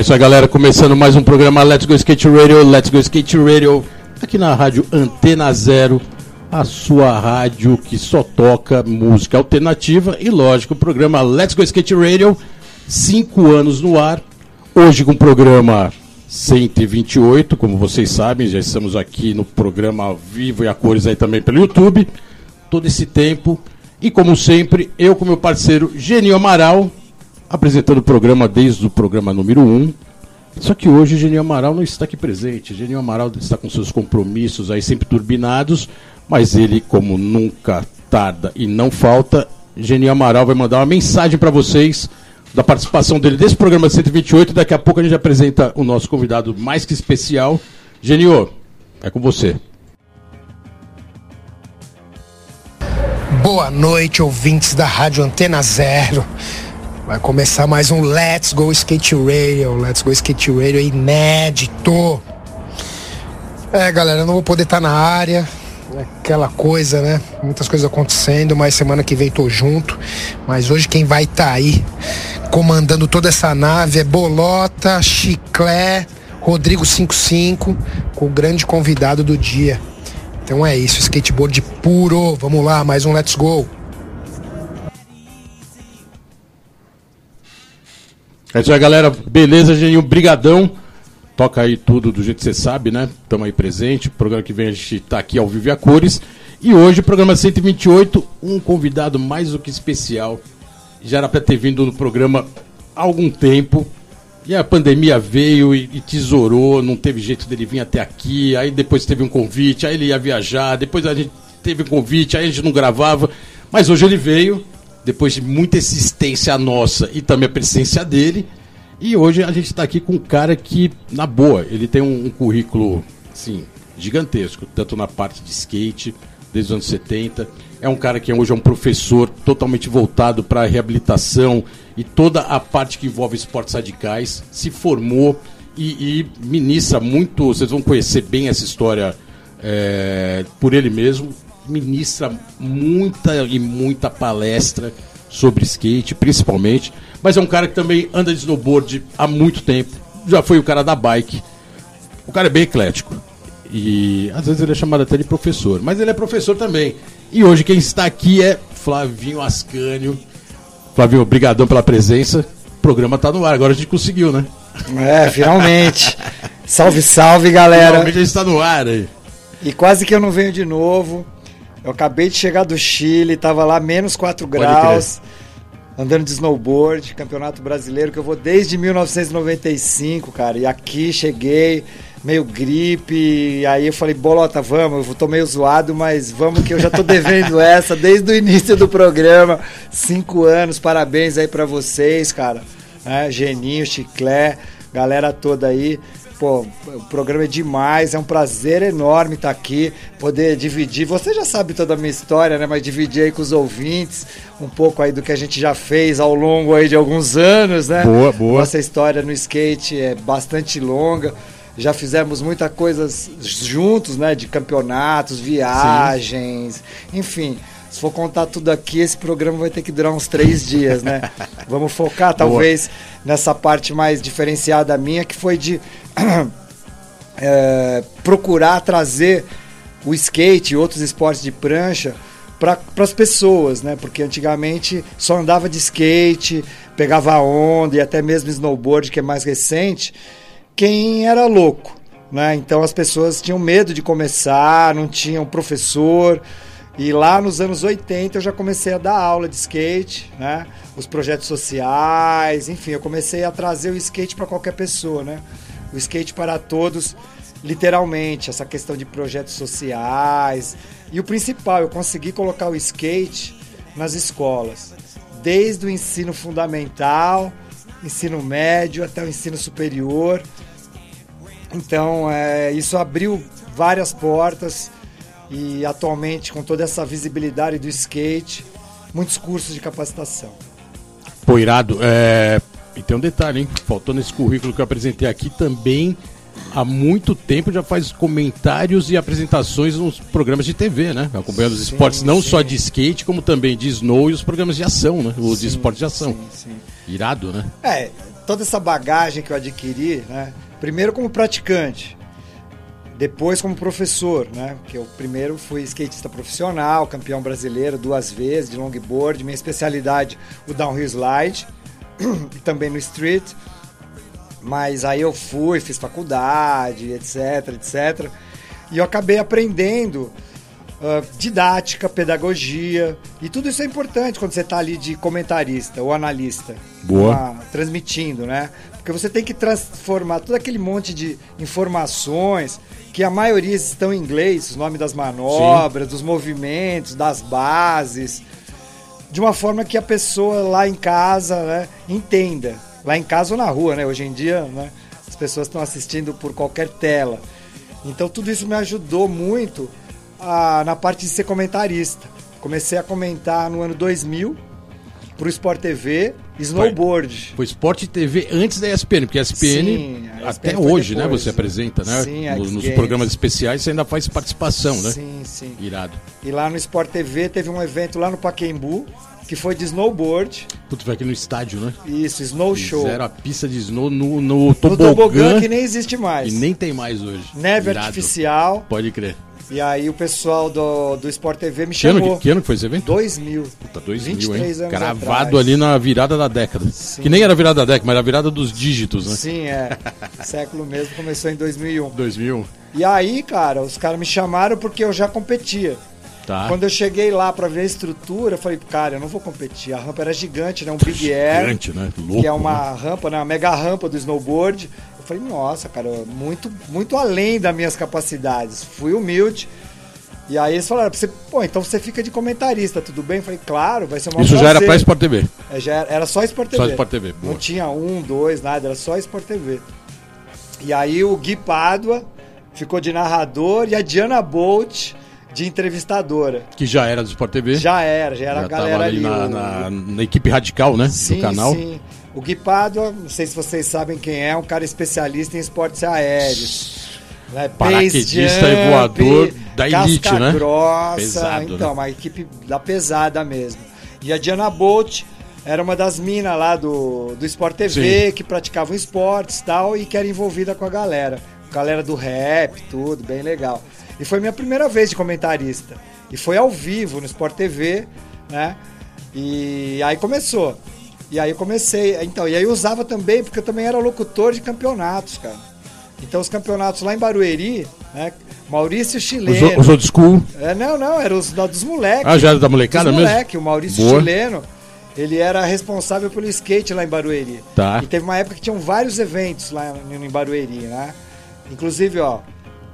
É isso aí, galera. Começando mais um programa Let's Go Skate Radio. Let's Go Skate Radio. Aqui na rádio Antena Zero. A sua rádio que só toca música alternativa. E lógico, o programa Let's Go Skate Radio. Cinco anos no ar. Hoje com o programa 128. Como vocês sabem, já estamos aqui no programa ao vivo e a cores aí também pelo YouTube. Todo esse tempo. E como sempre, eu com meu parceiro Genio Amaral apresentando o programa desde o programa número 1. Só que hoje Genio Amaral não está aqui presente. Genio Amaral está com seus compromissos aí sempre turbinados, mas ele, como nunca tarda e não falta, Genio Amaral vai mandar uma mensagem para vocês da participação dele desse programa 128. Daqui a pouco a gente apresenta o nosso convidado mais que especial. Genio, é com você. Boa noite, ouvintes da Rádio Antena Zero. Vai começar mais um Let's Go Skate Radio. Let's Go Skate Radio inédito. É, galera, eu não vou poder estar na área. É aquela coisa, né? Muitas coisas acontecendo, mas semana que vem tô junto. Mas hoje quem vai estar aí comandando toda essa nave é Bolota, Chiclé, Rodrigo 55, com o grande convidado do dia. Então é isso, skateboard puro. Vamos lá, mais um Let's Go. É isso aí, galera. Beleza, Geninho? Brigadão. Toca aí tudo do jeito que você sabe, né? Estamos aí presente. O programa que vem a gente tá aqui ao vivo e a cores. E hoje, programa 128, um convidado mais do que especial. Já era para ter vindo no programa há algum tempo. E a pandemia veio e, e tesourou, não teve jeito dele vir até aqui. Aí depois teve um convite, aí ele ia viajar. Depois a gente teve um convite, aí a gente não gravava. Mas hoje ele veio depois de muita insistência nossa e também a presença dele. E hoje a gente está aqui com um cara que, na boa, ele tem um, um, currículo assim, gigantesco, tanto na parte de skate, desde os anos 70. É um cara que hoje é um professor totalmente voltado para a reabilitação e toda a parte que envolve esportes radicais. Se formou e, e ministra muito. Vocês vão conhecer bem essa história é, por ele mesmo ministra muita e muita palestra sobre skate, principalmente. Mas é um cara que também anda de snowboard há muito tempo. Já foi o cara da bike. O cara é bem eclético. E às vezes ele é chamado até de professor. Mas ele é professor também. E hoje quem está aqui é Flavinho Ascânio. Flavinho, obrigadão pela presença. O programa está no ar, agora a gente conseguiu, né? É, finalmente. salve, salve, galera. Finalmente a gente está no ar aí. E quase que eu não venho de novo. Eu acabei de chegar do Chile, tava lá menos 4 graus, andando de snowboard, campeonato brasileiro que eu vou desde 1995, cara. E aqui cheguei, meio gripe, aí eu falei, bolota, vamos, eu tô meio zoado, mas vamos que eu já tô devendo essa desde o início do programa. Cinco anos, parabéns aí para vocês, cara. É, Geninho, Chiclé, galera toda aí. Pô, o programa é demais, é um prazer enorme estar aqui, poder dividir. Você já sabe toda a minha história, né? Mas dividir aí com os ouvintes um pouco aí do que a gente já fez ao longo aí de alguns anos, né? Boa, boa. Nossa história no skate é bastante longa. Já fizemos muita coisas juntos, né? De campeonatos, viagens, Sim. enfim. Se for contar tudo aqui, esse programa vai ter que durar uns três dias, né? Vamos focar, talvez, Boa. nessa parte mais diferenciada minha, que foi de é, procurar trazer o skate e outros esportes de prancha para as pessoas, né? Porque antigamente só andava de skate, pegava onda e até mesmo snowboard, que é mais recente, quem era louco, né? Então as pessoas tinham medo de começar, não tinham professor. E lá nos anos 80 eu já comecei a dar aula de skate, né? Os projetos sociais, enfim, eu comecei a trazer o skate para qualquer pessoa, né? O skate para todos, literalmente, essa questão de projetos sociais. E o principal, eu consegui colocar o skate nas escolas, desde o ensino fundamental ensino médio até o ensino superior. Então, é, isso abriu várias portas e atualmente, com toda essa visibilidade do skate, muitos cursos de capacitação. Pô, irado. É... E tem um detalhe, hein? Faltou nesse currículo que eu apresentei aqui também. Há muito tempo já faz comentários e apresentações nos programas de TV, né? Acompanhando os Sim, esportes não sim. só de skate, como também de snow e os programas de ação, né? Os de Sim, esportes de ação. sim, sim. Irado, né? É, toda essa bagagem que eu adquiri, né? Primeiro como praticante, depois como professor, né? Que eu primeiro fui skatista profissional, campeão brasileiro duas vezes de longboard, minha especialidade o downhill slide e também no street. Mas aí eu fui, fiz faculdade, etc, etc. E eu acabei aprendendo ah, didática, pedagogia. E tudo isso é importante quando você está ali de comentarista ou analista. Boa. Uma- transmitindo, né? Porque você tem que transformar todo aquele monte de informações que a maioria estão em inglês, os nomes das manobras, dos movimentos, das bases, de uma forma que a pessoa lá em casa né, entenda. Lá em casa ou na rua, né? Hoje em dia, né, as pessoas estão assistindo por qualquer tela. Então tudo isso me ajudou muito a- na parte de ser comentarista. Comecei a comentar no ano 2000 para o Sport TV, snowboard. Foi Esporte TV antes da ESPN, porque a ESPN, Sim, a até ESPN foi hoje, né? depois, Você né? apresenta, né? Sim, nos, nos programas especiais você ainda faz participação, né? Sim, sim. Irado. E lá no Sport TV teve um evento lá no Paquembu, que foi de snowboard. Putz, vai aqui no estádio, né? Isso, snow show. Fizeram a pista de snow no, no No tobogã, tobogã que nem existe mais. e nem tem mais hoje. Neve Irado. artificial. Pode crer. E aí o pessoal do, do Sport TV me Que ano, chamou. que, ano que foi esse evento? 2000. Puta, 2000, 23 hein? anos Cravado atrás. ali na virada da década. Sim. Que nem era virada da década, mas era virada dos dígitos, né? Sim, é. século mesmo, começou em 2001. 2000. E aí, cara, os caras me chamaram porque eu já competia. Tá. Quando eu cheguei lá pra ver a estrutura, eu falei, cara, eu não vou competir. A rampa era gigante, né? Um Big Air. Gigante, né? Louco, que é né? uma rampa, né? Uma mega rampa do snowboard. Eu falei, nossa, cara, muito, muito além das minhas capacidades. Fui humilde. E aí eles falaram, você, pô, então você fica de comentarista, tudo bem? Eu falei, claro, vai ser uma Isso já era pra Sport TV. É, já era, era só Sport TV. Só Sport TV, boa. Não tinha um, dois, nada, era só Sport TV. E aí o Gui Pádua ficou de narrador e a Diana Bolt de entrevistadora. Que já era do Sport TV. Já era, já era já a galera ali ali. na, o- na- na equipe radical, né? Sim, do canal. sim. O Gui Pádua, não sei se vocês sabem quem é, um cara especialista em esportes aéreos. Né? Paraquedista Base e voador da casca elite, né? grossa, Pesado, então, né? uma equipe da pesada mesmo. E a Diana Bolt era uma das minas lá do, do Sport TV, que praticavam esportes e tal, e que era envolvida com a galera. Galera do rap, tudo, bem legal. E foi minha primeira vez de comentarista. E foi ao vivo no Sport TV, né? E aí começou. E aí eu comecei. Então, e aí eu usava também, porque eu também era locutor de campeonatos, cara. Então os campeonatos lá em Barueri, né? Maurício Os, Chileno. os old school. É, não, não, era os da- dos moleques. Ah, já era da molecada dos mesmo? moleque, o Maurício Boa. Chileno. Ele era responsável pelo skate lá em Barueri. Tá. E teve uma época que tinham vários eventos lá em Barueri, né? Inclusive, ó,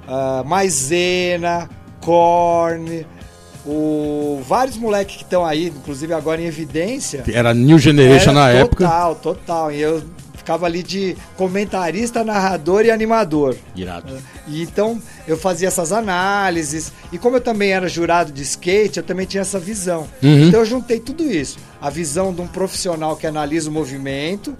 ah, Maisena, Korn, o, vários moleques que estão aí, inclusive agora em evidência. Era New Generation Era na época. Total, total. E eu ficava ali de comentarista, narrador e animador. Irado. E então eu fazia essas análises. E como eu também era jurado de skate, eu também tinha essa visão. Uhum. Então eu juntei tudo isso. A visão de um profissional que analisa o movimento,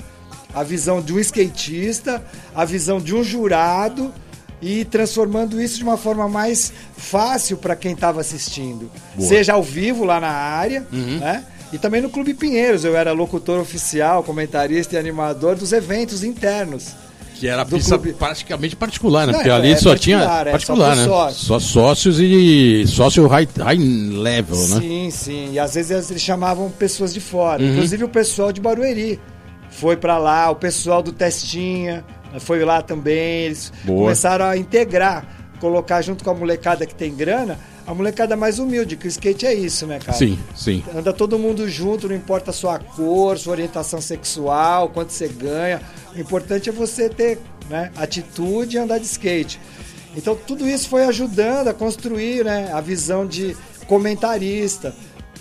a visão de um skatista, a visão de um jurado e transformando isso de uma forma mais fácil para quem estava assistindo. Boa. Seja ao vivo lá na área, Uhum. né? E também no Clube Pinheiros, eu era locutor oficial, comentarista e animador dos eventos internos. Que era pista clube. praticamente particular, né? Não, Porque ali é só tinha. é só particular, por né? sócio. Só sócios e sócio high, high level, né? Sim, sim. E às vezes eles chamavam pessoas de fora. Uhum. Inclusive o pessoal de Barueri foi pra lá, o pessoal do Testinha foi lá também. Eles Boa. começaram a integrar, colocar junto com a molecada que tem grana, a molecada mais humilde, que o skate é isso, né, cara? Sim, sim. Anda todo mundo junto, não importa a sua cor, sua orientação sexual, quanto você ganha. O importante é você ter né, atitude e andar de skate. Então tudo isso foi ajudando a construir né, a visão de comentarista.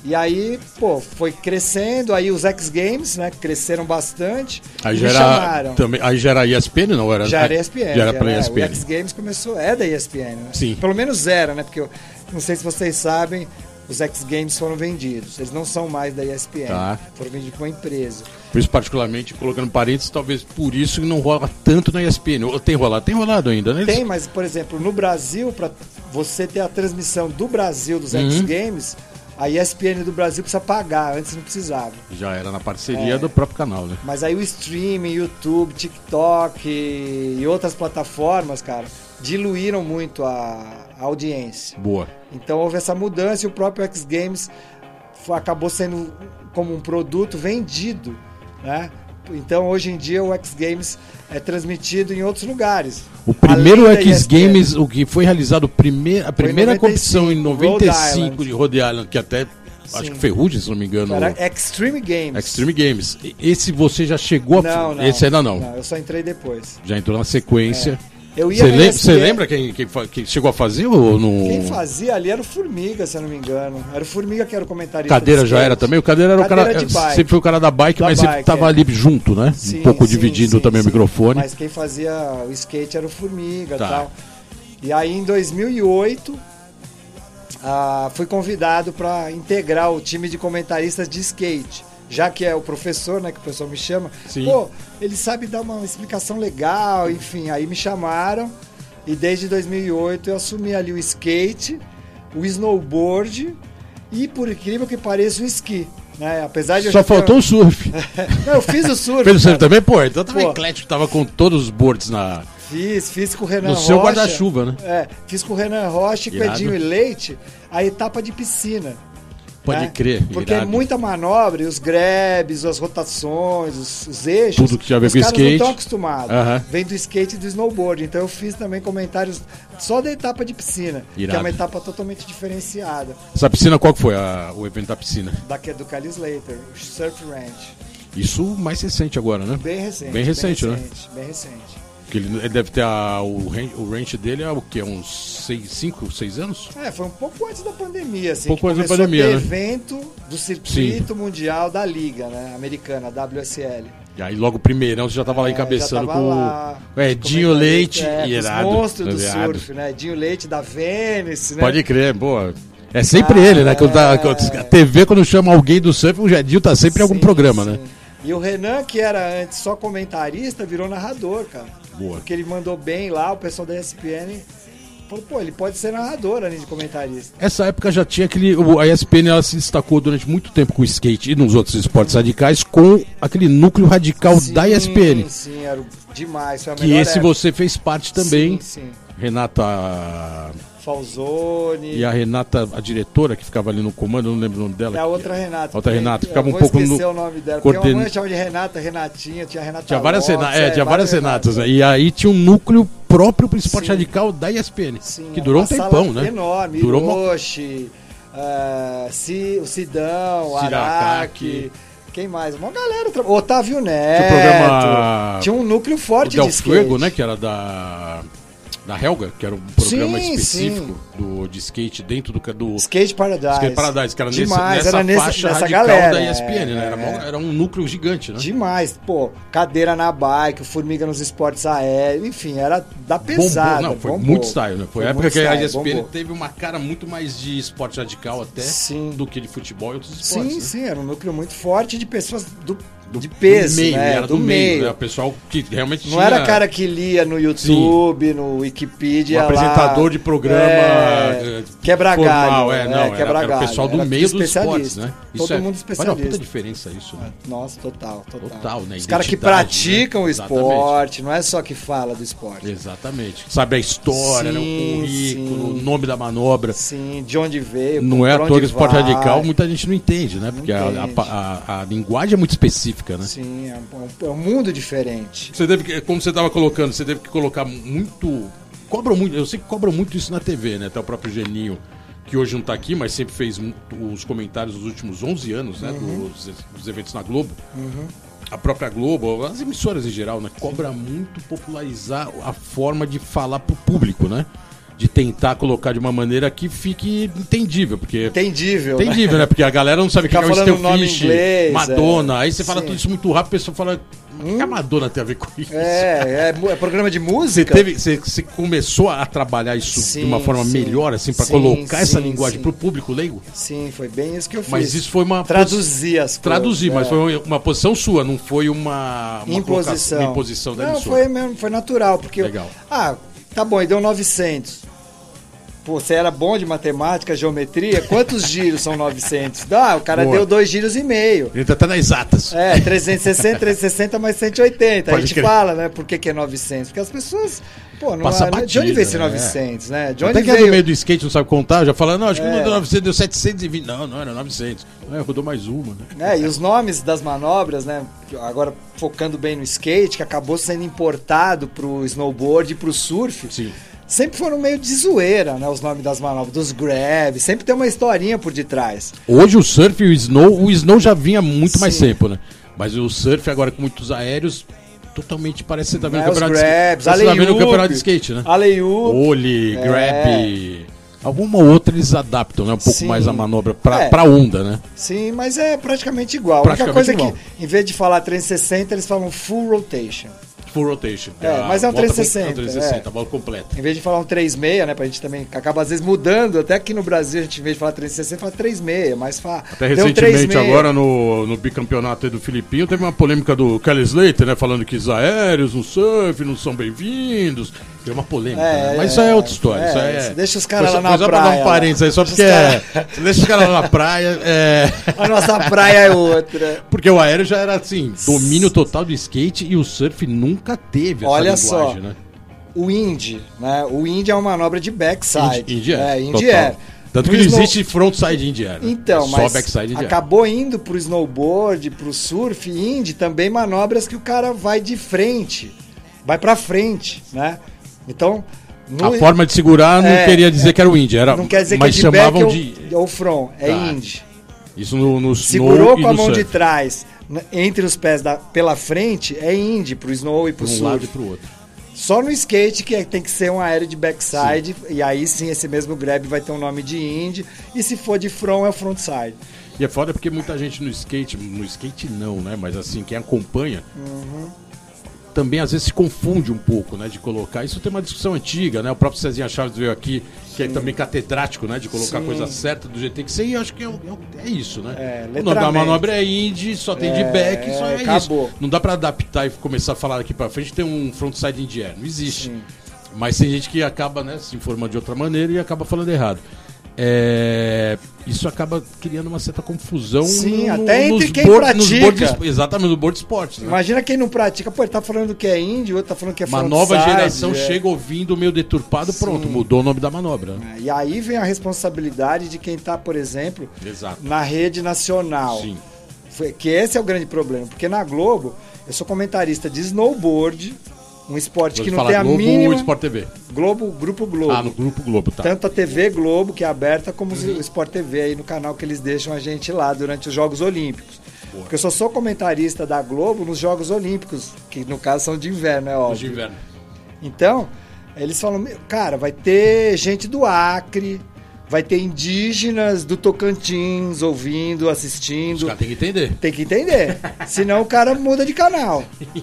E aí, pô, foi crescendo, aí os X Games, né, cresceram bastante. Aí já era, chamaram. também, aí já era ESPN, não era? Já era ESPN. Já era já pela era. ESPN. O X Games começou, é da ESPN, né? Sim. Pelo menos era, né? Porque eu não sei se vocês sabem, os X Games foram vendidos. Eles não são mais da ESPN. Tá. Foram vendidos para uma empresa. Por isso, particularmente, colocando parênteses, talvez por isso que não rola tanto na ESPN. Ou Tem rolado? Tem rolado ainda, né? Tem, mas, por exemplo, no Brasil, para você ter a transmissão do Brasil dos X Uhum. Games, a ESPN do Brasil precisa pagar, antes não precisava. Já era na parceria É. do próprio canal, né? Mas aí o streaming, YouTube, TikTok e outras plataformas, cara, diluíram muito a, a audiência. Boa. Então houve essa mudança e o próprio X Games acabou sendo como um produto vendido, né? Então hoje em dia o X Games é transmitido em outros lugares. O primeiro X. Games, o que foi realizado, prime- a primeira 95, competição em Rhode 95 Island. de Rhode Island, que até, acho Sim. que Ferrugem, se não me engano, Era Extreme Games. Extreme Games. Esse você já chegou a... Não, não. Esse ainda não. Eu só entrei depois. Já entrou na sequência. Eu ia Você lembra quem, quem, quem chegou a fazer ou não? Quem fazia ali era o Formiga, se eu não me engano. Era o Formiga que era o comentarista. Cadeira de já era também? O Cadeira era Cadeira o cara. de bike. Sempre foi o cara da bike, Da mas sempre bike, tava é. ali junto, né? Sim, um pouco sim, dividindo sim, também o microfone. Mas quem fazia o skate era o Formiga e Tá. tal. E aí em 2008 ah, fui convidado para integrar o time de comentaristas de skate. Já que é o professor, né, que o pessoal me chama. Sim. Pô, ele sabe dar uma explicação legal, enfim. Aí me chamaram e desde 2008 eu assumi ali o skate, o snowboard e, por incrível que pareça, o esqui. Né? Apesar de eu Só já ter- faltou o surf. Não, eu fiz o surf. Fez o surf também? Pô, então Pô. eclético, tava com todos os boards na. Fiz, fiz com o Renan No Rocha. seu guarda-chuva, né? É, fiz com o Renan Rocha com o. Edinho e Leite a etapa de piscina. Pode né? crer. Porque irado. é muita manobra, e os grabs, as rotações, os, os eixos. Tudo que tinha a ver com caras skate. não estão acostumados. Aham. Vem do skate e do snowboard. Então eu fiz também comentários só da etapa de piscina, que Irado. é uma etapa totalmente diferenciada. Essa piscina, qual que foi a- o evento da piscina? Daqui do Cali Slater, o Surf Ranch. Isso mais recente agora, né? Bem recente. Bem recente, né? recente, Bem recente. Ele, ele deve ter a, o, ran- o ranch dele é o quê? Uns 5, 6 anos? É, foi um pouco antes da pandemia, assim. Pouco antes da pandemia, né? evento do circuito mundial da liga, né? Americana, WSL. E aí logo o primeirão você já tava lá É, encabeçando já tava com lá, o Edinho Leite é, e Irado. monstros do Irado. surf, né? Edinho Leite da Vênice, né? Pode crer, boa. É sempre Ah, ele, né? Quando tá, é. a TV, quando chama alguém do surf, o Edinho tá sempre em algum Sim, programa, sim. né? E o Renan, que era antes só comentarista, virou narrador, cara. Boa. Porque ele mandou bem lá, o pessoal da ESPN falou, pô, ele pode ser narrador além de comentarista. Essa época já tinha aquele. A ESPN ela se destacou durante muito tempo com o skate e nos outros esportes radicais com aquele núcleo radical Sim, da ESPN. Sim, era demais. Que esse época. você fez parte também. Sim, sim. Renata. Falzone. E a Renata, a diretora que ficava ali no comando, não lembro o nome dela. É a outra Renata. Outra também. Renata, Eu ficava um pouco no- o nome dela. coorden- Porque uma mãe chamava de Renata, Renatinha, tinha Renata Tinha várias, Lopes, Rena- é, tinha várias Renatas. Renatas, né? E aí tinha um núcleo próprio pro esporte Sim. radical da ESPN. Sim, que durou um uma sala tempão, né? Enorme. Durou uma- Hiroshi, eh, Si- o Sidão, o Siracaki. Araki. Quem mais? Uma galera. tra- Otávio Neto. programa- Tinha um núcleo O forte Del de skate. Fuego, né? Que era da. Da Helga, que era um programa Sim, específico Do, de skate dentro do. do Skate Paradise. Skate Paradise, que era nesse- Demais, nessa era nesse- faixa nessa radical galera, da ESPN, né? Era, é. era um núcleo gigante, né? Demais, pô, cadeira na bike, formiga nos esportes aéreos, enfim, era da pesada. bombou, não, foi bombou. muito style, né? Foi, a época que a ESPN bombou. teve uma cara muito mais de esporte radical até Sim. do que de futebol e outros esportes. Sim, né? sim, era um núcleo muito forte de pessoas do, Do- de peso, do meio, né? era do, meio, né? O pessoal que realmente Não tinha era cara que lia no YouTube, no um Wikipedia. apresentador lá, de programa é, quebra galho. formal, é, não, era, quebra era o pessoal do era meio dos especialista. esportes, né? Todo é, mundo Olha uma especialista. puta diferença isso, né? Nossa, total, total. Total, né? Os caras que Identidade, praticam né? o Exatamente. esporte, não é só que fala do esporte. Exatamente. Sabe a história, né? o Sim, currículo, sim. o nome da manobra. Sim, de onde veio. Não é à toa que o esporte radical muita gente não entende, né? Não Porque a, a- a- a linguagem é muito específica, né? Sim, é um, é um mundo diferente. Você deve, que- como você estava colocando, você deve que colocar muito. Cobram muito, eu sei que cobram muito isso na TV, né? Até o próprio Geninho, que hoje não tá aqui, mas sempre fez os comentários dos últimos 11 anos, né? Uhum. Dos, dos eventos na Globo. A própria Globo, as emissoras em geral, né? Cobra muito popularizar a forma de falar pro público, né? De tentar colocar de uma maneira que fique entendível, porque Entendível. né? entendível, né? Porque a galera não sabe o que é o o Stillfish, inglês, Madonna. é. Aí você fala Sim. tudo isso muito rápido, a pessoa fala, o que a Madonna tem a ver com isso? É, é, é programa de Você, música. teve, você, você começou a trabalhar isso de uma Sim, forma sim. melhor, assim, pra Sim, colocar essa sim, linguagem sim. pro público leigo? Sim, foi bem isso que eu fiz. Mas isso foi uma Traduzir as coisas. Traduzir, mas é. foi uma posição sua, não foi uma, uma imposição. colocação- uma imposição da Não, emissora. foi mesmo, foi natural, porque eu- Legal. ah, tá bom, e deu 900. Pô, você era bom de matemática, geometria, quantos giros são 900? Ah, o cara Boa. deu dois giros e meio. Ele tá até nas exatas. É, 360, 360 mais 180. Pode a gente crer. fala, né? Por que, que é 900? Porque as pessoas. Pô, não Passa é, de onde veio esse batida, 900, né? De onde Até que é do meio do skate, não sabe contar, já fala, não, acho que É. não deu 900, deu 720. Não, não, era 900. É, rodou mais uma, né? É, e os nomes das manobras, né? Agora focando bem no skate, que acabou sendo importado pro snowboard e pro surf. Sim. Sempre foram meio de zoeira, né? Os nomes das manobras, dos grabs, sempre tem uma historinha por detrás. Hoje o surf e o snow, o snow já vinha muito mais Sim. tempo, né? Mas o surf agora com muitos aéreos, totalmente parece que você tá vendo né? o campeonato de grabs, skate. Você tá vendo o campeonato de skate, né? Alley-oop. Olhe, É. grab. Alguma outra eles adaptam, né? Um pouco Sim. mais a manobra pra, É. pra onda, né? Sim, mas é praticamente igual. A única Praticamente coisa é igual. que, em vez de falar 360, eles falam full rotation. Full rotation. É, a mas é um volta com- 360, é um 360, é. a bola completa. Em vez de falar um 3.6, né? Pra gente também acaba às vezes mudando. Até aqui no Brasil, a gente, em vez de falar 360, fala 3.6, mas fala. Até recentemente, agora no, no bicampeonato aí do Filipinho, teve uma polêmica do Kelly Slater, né? Falando que os aéreos no surf não são bem-vindos. Deu uma polêmica, É, né? Mas isso aí é outra história. é, isso é... deixa os caras lá só- na foi só pra dar praia, um parênteses aí, só Deixa porque os é... Deixa os caras lá na praia. É... A nossa praia é outra. Porque o aéreo já era assim, domínio total do skate e o surf nunca teve essa Olha só. né? O Indy, né? O Indy é uma manobra de backside. Indie, indie é, É, total. é. Tanto que não snow- existe frontside indie air, né? Então, É Só mas backside indie air. acabou indo pro snowboard, pro surf, Indy também manobras que o cara vai de frente, vai pra frente, né? Então, no- A forma de segurar não É, queria dizer que era o indie, era, não quer dizer mas que é de chamavam ou, de... ou front, é Tá. Indy. Isso no, no Segurou com a mão de surf. trás, n- entre os pés da, pela frente, é Indy pro snow e pro um lado e surf. pro outro. Só no skate que é- tem que ser um aéreo de backside, e aí sim esse mesmo grab vai ter um nome de Indy, e se for de front é o frontside. E é foda porque muita gente no skate, no skate não, né? Mas assim, quem acompanha também às vezes se confunde um pouco, né? De colocar. Isso tem uma discussão antiga, né? O próprio Cezinha Chaves veio aqui, que é também catedrático, né? De colocar a Sim. coisa certa do jeito que ser, e eu acho que é, é é isso, né? É, o nome da manobra é indie, só tem de É, back, só é acabou. isso. Não dá pra adaptar e começar a falar daqui pra frente tem um frontside indie air. Não existe. Sim. Mas tem gente que acaba né, se informando de outra maneira e acaba falando errado. É, isso acaba criando uma certa confusão. Sim, até entre nos quem board- pratica. board- exatamente, no board esportes. Né? Imagina quem não pratica, pô, ele tá falando que é Indy, o outro tá falando que é Uma nova geração é. chega ouvindo meio deturpado, pronto, mudou o nome da manobra. né? É, E aí vem a responsabilidade de quem tá, por exemplo, Exato. na rede nacional. Sim. Que esse é o grande problema, porque na Globo eu sou comentarista de snowboard, um esporte que não tem a Globo mínima. ou Sport TV? Globo, Grupo Globo. Ah, no Grupo Globo, tá. Tanto a TV Globo, que é aberta, como o Sport TV aí no canal que eles deixam a gente lá durante os Jogos Olímpicos. Porque eu só sou comentarista da Globo nos Jogos Olímpicos, que no caso são de inverno, é óbvio. de inverno. Então, eles falam, "Meu, cara, vai ter gente do Acre, vai ter indígenas do Tocantins ouvindo, Os assistindo. caras têm que entender. Tem que entender. Senão o cara muda de canal.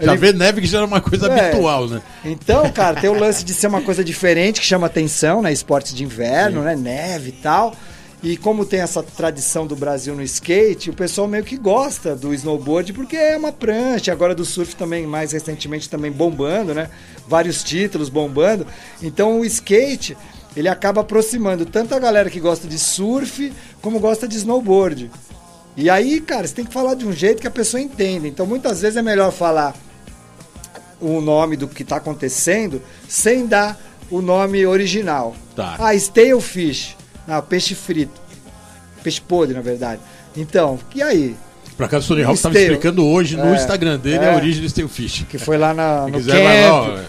Já Ele- vê neve que já era uma coisa É. habitual, né? Então, cara, tem o lance de ser uma coisa diferente que chama atenção, né? Esportes de inverno, né? Neve e tal. E como tem essa tradição do Brasil no skate, o pessoal meio que gosta do snowboard porque é uma prancha. Agora do surf também, mais recentemente, também bombando, né? Vários títulos bombando. Então o skate, ele acaba aproximando tanto a galera que gosta de surf como gosta de snowboard. E aí, cara, você tem que falar de um jeito que a pessoa entenda. Então muitas vezes é melhor falar o nome do que está acontecendo sem dar o nome original. Tá. Ah, stale fish. Não, peixe frito. Peixe podre, na verdade. Então, e aí? Por acaso o Tony Hawk estava explicando hoje no É, Instagram dele é. a origem do Stale Fish. Que foi lá na, no vai lá, ó, camp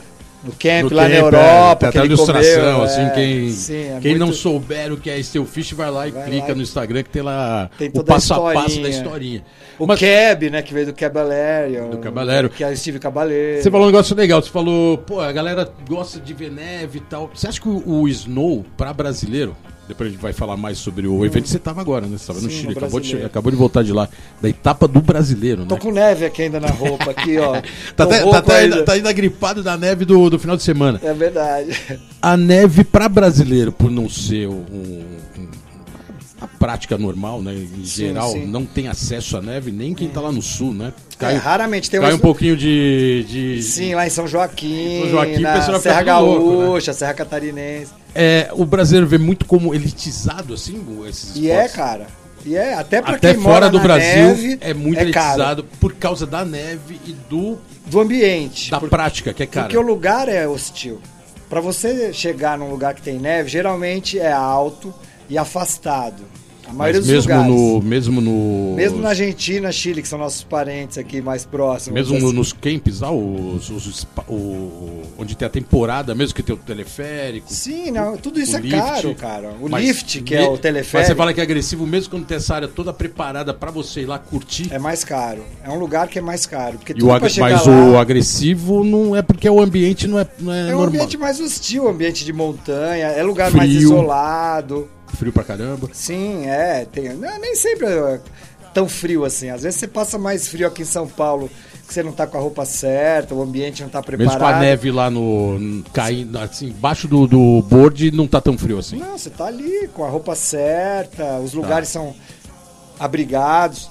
no camp No lá camp, na é, Europa. que até ele ilustração, comeu, assim, é, quem, sim, é quem não muito- souber o que é Steel Fish, vai lá e Vai clica lá. no Instagram que tem lá Tem o a passo a passo da historinha. O Mas Cab, né, que veio do Caballero. Do Caballero. Que é Steve Caballero. você falou um negócio legal, você falou, pô, a galera gosta de ver neve e tal. Você acha que o, o Snow, pra brasileiro, depois a gente vai falar mais sobre o evento você tava agora, né? Você tava no Chile, no acabou de, acabou de voltar de lá, da etapa do brasileiro, Tô né? com neve aqui ainda na roupa, aqui, ó. Tá Tô até, tá, até ainda. tá ainda gripado da neve do, do final de semana. É verdade. A neve pra brasileiro, por não ser um- a prática normal, né? Em Sim, geral, sim. não tem acesso à neve, nem quem tá lá no sul, né? É, raramente tem cai umas- um pouquinho de. de Sim, lá em São Joaquim, São Joaquim, na Serra tudo louco, né? Gaúcha, Serra Catarinense. É, o brasileiro vê muito como elitizado, assim, esses E é, cara. E é, até pra Até quem fora mora do Brasil neve, é muito é caro. elitizado por causa da neve e do Do ambiente. da Por- prática, que é cara. Porque o lugar é hostil. Pra você chegar num lugar que tem neve, geralmente é alto e afastado. A maioria Mas dos mesmo lugares. no, mesmo no. Mesmo na Argentina, Chile, que são nossos parentes aqui mais próximos. Mesmo assim. no- nos camps lá, os, os- os o- onde tem a temporada, mesmo que tem o teleférico. Sim, não, tudo isso é lift. caro, cara. O Mas lift, que é o Mas teleférico, você fala que é agressivo, mesmo quando tem essa área toda preparada pra você ir lá curtir. é mais caro. É um lugar que é mais caro. Porque E tudo o ag- mas lá, o agressivo não é porque o ambiente não é, não é, É um normal. ambiente mais hostil, ambiente de montanha, é lugar mais Frio. isolado. Frio pra caramba. Sim, é. Tem, não, nem sempre é tão frio assim. Às vezes você passa mais frio aqui em São Paulo, que você não tá com a roupa certa, o ambiente não tá preparado. Mesmo com a neve lá no. caindo, assim, embaixo do, do board não tá tão frio assim. Não, você tá ali com a roupa certa, os Tá. lugares são abrigados,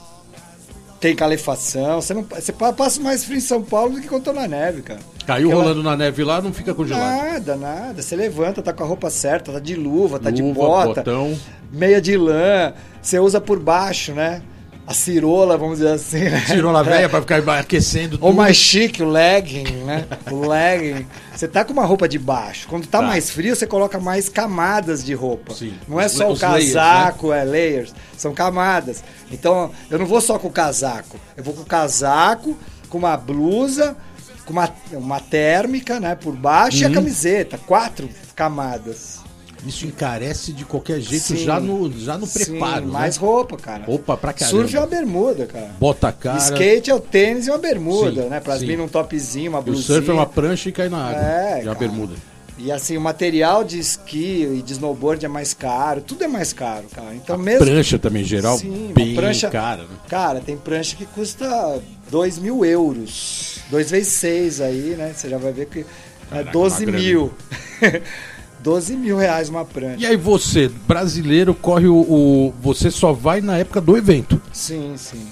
tem calefação. Você, não, você pa- passa mais frio em São Paulo do que quando tô na neve, cara. Caiu Aquela- rolando na neve lá, não fica congelado. Nada, nada. Você levanta, tá com a roupa certa, tá de luva, tá de bota, botão. meia de lã. Você usa por baixo, né? A cirola, vamos dizer assim. né? Tirou a velha pra ficar aquecendo Ou tudo. mais chique, o legging, né? O legging. Você tá com uma roupa de baixo. Quando tá, Tá. mais frio, você coloca mais camadas de roupa. Sim. Não é Os- só o os layers, né? casaco, é layers. São camadas. Então, eu não vou só com o casaco. Eu vou com o casaco, com uma blusa, com uma, uma térmica, né? Por baixo Uhum. e a camiseta. Quatro camadas. Isso encarece de qualquer jeito Sim. já no, já no Sim, preparo. mais né? roupa, cara. Roupa pra caramba. Surf é uma bermuda, cara. Bota a cara. Skate é o tênis e uma bermuda, Sim, né? Pra vir num topzinho, uma E o blusinha. surf é uma prancha e cai na água. É, e a bermuda. E assim, o material de esqui e de snowboard é mais caro, tudo é mais caro, cara. Então mesmo. Prancha também, em geral, Sim, bem prancha- cara. Né? Cara, tem prancha que custa 2 mil euros. 2 vezes 6 aí, né? Você já vai ver que é Caraca, 12 uma grana. mil. 12 mil reais uma prancha. E aí você, brasileiro, corre o, o- Você só vai na época do evento. Sim, sim.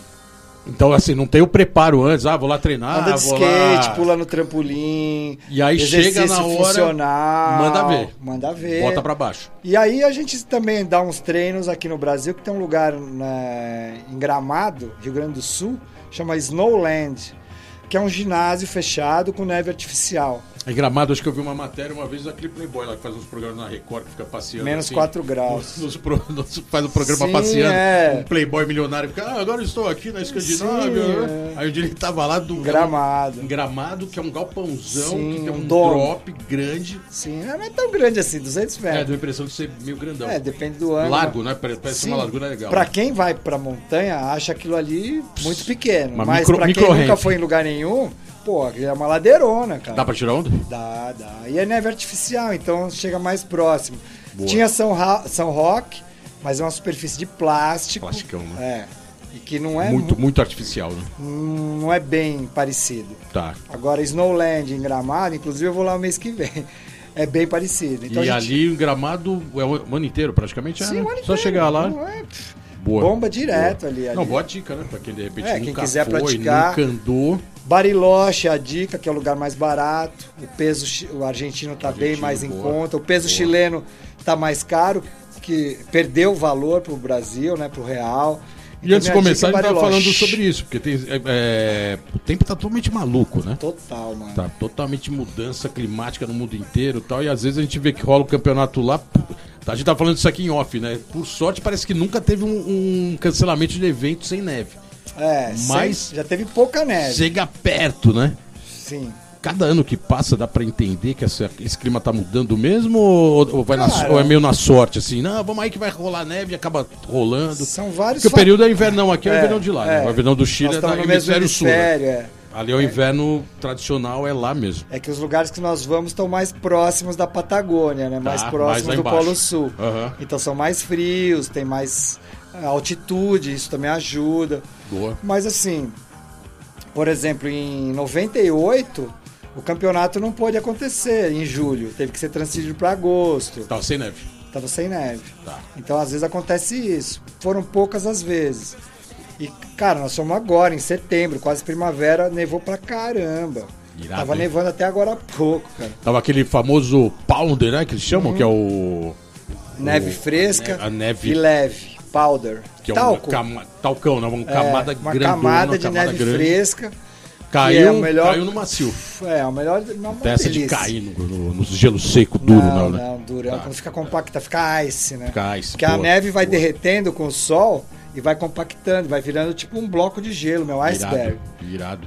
Então, assim, não tem o preparo antes. Ah, vou lá treinar, Anda de skate, lá... pula no trampolim. E aí chega na hora, funcional, manda ver. Manda ver. Bota pra baixo. E aí a gente também dá uns treinos aqui no Brasil, que tem um lugar né, em Gramado, Rio Grande do Sul, chama Snowland, que é um ginásio fechado com neve artificial. Em Gramado, acho que eu vi uma matéria uma vez daquele Playboy lá que faz uns programas na Record, que fica passeando. Menos assim, 4 graus. nos nos- faz o programa Sim, passeando. é. Um Playboy milionário fica, ah, agora eu estou aqui na Escandinávia. Sim, né? Aí o dia ele tava lá do Gramado. Em Gramado, que é um galpãozão, Sim, que tem um um drop grande. Sim, não é tão grande assim, 200 É, metros. deu a impressão de ser meio grandão. É, depende do ano. Largo, né? Parece Sim, uma largura legal. Pra né? quem vai pra montanha, acha aquilo ali muito pequeno. Uma mas micro- pra quem nunca foi em lugar nenhum, pô, é uma ladeirona, cara. Dá pra tirar onda? Dá, dá. E é neve artificial, então chega mais próximo. Boa. Tinha São, Ra São Roque, mas é uma superfície de plástico. Plasticão, né? É. E que não é, muito, mu- muito artificial, né? não é bem parecido. Tá. Agora, Snowland em Gramado, inclusive eu vou lá o mês que vem. É bem parecido. Então, e gente- ali o gramado é o ano inteiro, praticamente. é, Sim, né? o ano Só inteiro, chegar lá. não é, Boa. Bomba direto Boa. ali, ali. Não, boa dica, né? Pra quem de repente É, quem nunca quiser foi, praticar. nunca andou. Bariloche é a dica, que é o lugar mais barato. O peso o argentino está bem mais em boa. conta. O peso Boa. chileno está mais caro, que perdeu o valor para o Brasil, né, para o real. E Então, antes de começar, a dica gente é tava falando sobre isso, porque tem, é, é, o tempo tá totalmente maluco, né? Total, mano. Tá totalmente mudança climática no mundo inteiro e tal. E às vezes a gente vê que rola o campeonato lá. A gente tá falando isso aqui em off, né? Por sorte, parece que nunca teve um, um cancelamento de evento sem neve. É, Mas- sem- já teve pouca neve. Chega perto, né? Sim. cada ano que passa dá pra entender que essa- esse clima tá mudando mesmo ou, ou vai na- ou é meio na sorte, assim? Não, vamos aí que vai rolar neve e acaba rolando. São vários Porque o período é invernão aqui, é o É, invernão de lá, né? é. O invernão do Chile Nós é no hemisfério sul. né? é. Ali é o inverno tradicional, é lá mesmo. É que os lugares que nós vamos estão mais próximos da Patagônia, né? Mais Tá, mais próximos lá do. Polo Sul. Aham. Então são mais frios, tem mais eh, altitude, isso também ajuda. Boa. Mas assim, por exemplo, em 98, o campeonato não pôde acontecer em julho, teve que ser transferido para agosto. Tava sem neve. Tava sem neve. Tá. Então, às vezes acontece isso. Foram poucas as vezes. E, cara, nós somos agora, em setembro, quase primavera, nevou pra caramba. Irado, Tava hein? nevando até agora há pouco, cara. Tava aquele famoso pounder, né? Que eles chamam, que é o. Neve o- fresca a neve- e leve. Powder. Que é Talco. uma cama, talcão, não, uma É, camada uma grandona, camada de camada neve grande. fresca. Caiu, é melhor- caiu no macio. É, o melhor. Uma Dessa de cair no, no, no gelo seco, duro, não, não, né? não, durão. Tá. Quando fica compacta, fica ice, né? Fica ice, Porque a boa, neve vai boa. derretendo com o sol e vai compactando, vai virando tipo um bloco de gelo, meu iceberg. Irado, irado.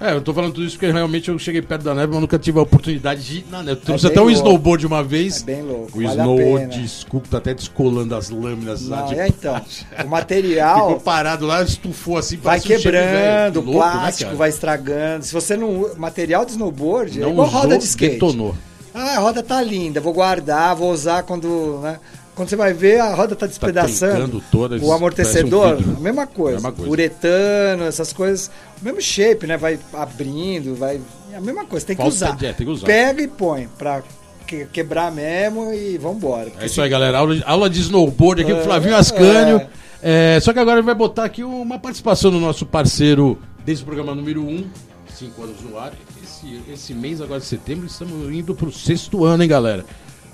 É, eu tô falando tudo isso porque realmente eu cheguei perto da neve, mas nunca tive a oportunidade de ir na neve. Trouxe É até um louco. snowboard uma vez. É bem louco, O vale a snow pena. desculpa, tá até descolando as lâminas lá. Não, de- é então. O material Ficou parado lá, estufou assim, vai um quebrando, o Louco, né, plástico cara? vai estragando. Se você não. Material de snowboard é Não igual usou, roda de skate. detonou. Ah, a roda tá linda, vou guardar, vou usar quando. Né? Quando você vai ver, a roda tá despedaçando. trincando toda, o amortecedor, um a mesma coisa. Mesma coisa. Uretano, essas coisas. O mesmo shape, né? Vai abrindo, vai. É a mesma coisa, tem que Falta usar. é, tem que usar. Pega e põe pra que- quebrar mesmo e vambora. É isso aí, galera. Aula de, aula de snowboard aqui com o Flavinho Ascânio. É, só que agora ele vai botar aqui uma participação do nosso parceiro desde o programa número 1, 5 anos no ar. Esse, esse mês, agora de setembro, estamos indo pro sexto ano, hein, galera?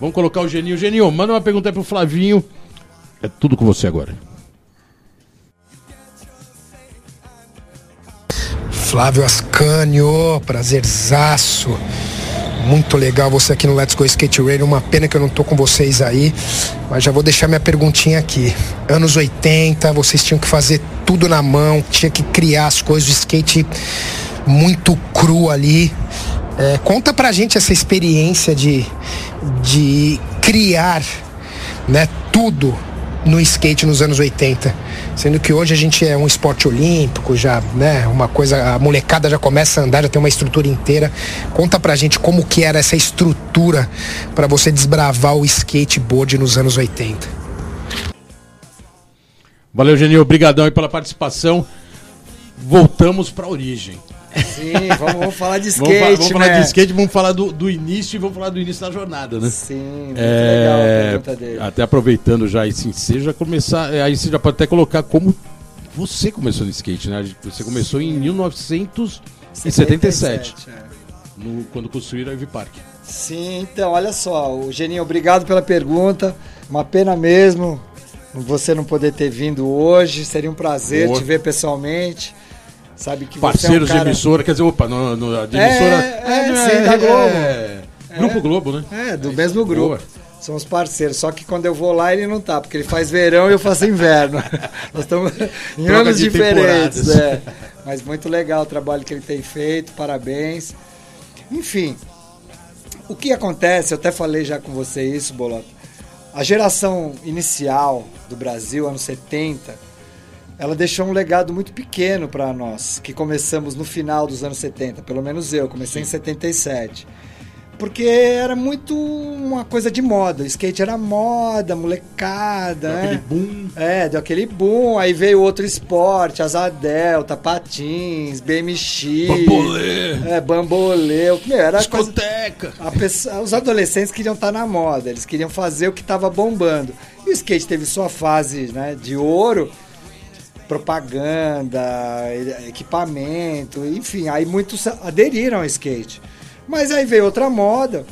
Vamos colocar o Geninho. Geninho, manda uma pergunta aí pro Flavinho. É tudo com você agora. Flávio Ascânio, prazerzaço. Muito legal você aqui no Let's Go Skate Radio. Uma pena que eu não tô com vocês aí, mas já vou deixar minha perguntinha aqui. Anos 80, vocês tinham que fazer tudo na mão, tinha que criar as coisas, o skate muito cru ali. É, conta pra gente essa experiência de, de criar né, tudo no skate nos anos 80. Sendo que hoje a gente é um esporte olímpico, já, né, uma coisa, a molecada já começa a andar, já tem uma estrutura inteira. Conta pra gente como que era essa estrutura para você desbravar o skateboard nos anos 80. Valeu, Geninho. Obrigadão aí pela participação. Voltamos pra origem. Sim, vamos, vamos falar de Vamos, skate, vamos falar né? de skate, vamos falar do, do início e vamos falar do início da jornada, né? Sim, muito É, legal a pergunta dele. até aproveitando já esse ensejo, já começar. é, Aí você já pode até colocar como você começou no skate, né? Você começou em 1977, é. no, quando construíram a Ivy Park. Sim, então, olha só, o Geninho, obrigado pela pergunta. Uma pena mesmo você não poder ter vindo hoje. Seria um prazer Boa. te ver pessoalmente. Sabe que Parceiros é um de cara... emissora, quer dizer, opa, no, no, a de É, emissora. é, não sim, da Globo. é, Grupo Globo, né? É, do mesmo grupo. Boa. Somos parceiros, só que quando eu vou lá ele não tá, porque ele faz verão e eu faço inverno. Nós estamos em Troca anos de diferentes. temporadas. é. Mas muito legal o trabalho que ele tem feito, parabéns. Enfim, o que acontece, eu até falei já com você isso, Bolota. A geração inicial do Brasil, anos 70, ela deixou um legado muito pequeno para nós, que começamos no final dos anos 70, pelo menos eu, comecei em 77. Porque era muito uma coisa de moda. O skate era moda, molecada, Deu né? aquele boom. É, deu aquele boom. Aí veio outro esporte, asa delta, patins, BMX. Bambolê. É, bambolê. Meu, era coisa... Discoteca. A pessoa- os adolescentes queriam estar na moda, eles queriam fazer o que estava bombando. E o skate teve sua fase né, de ouro, propaganda, equipamento, enfim, aí muitos aderiram ao skate. Mas aí veio outra moda,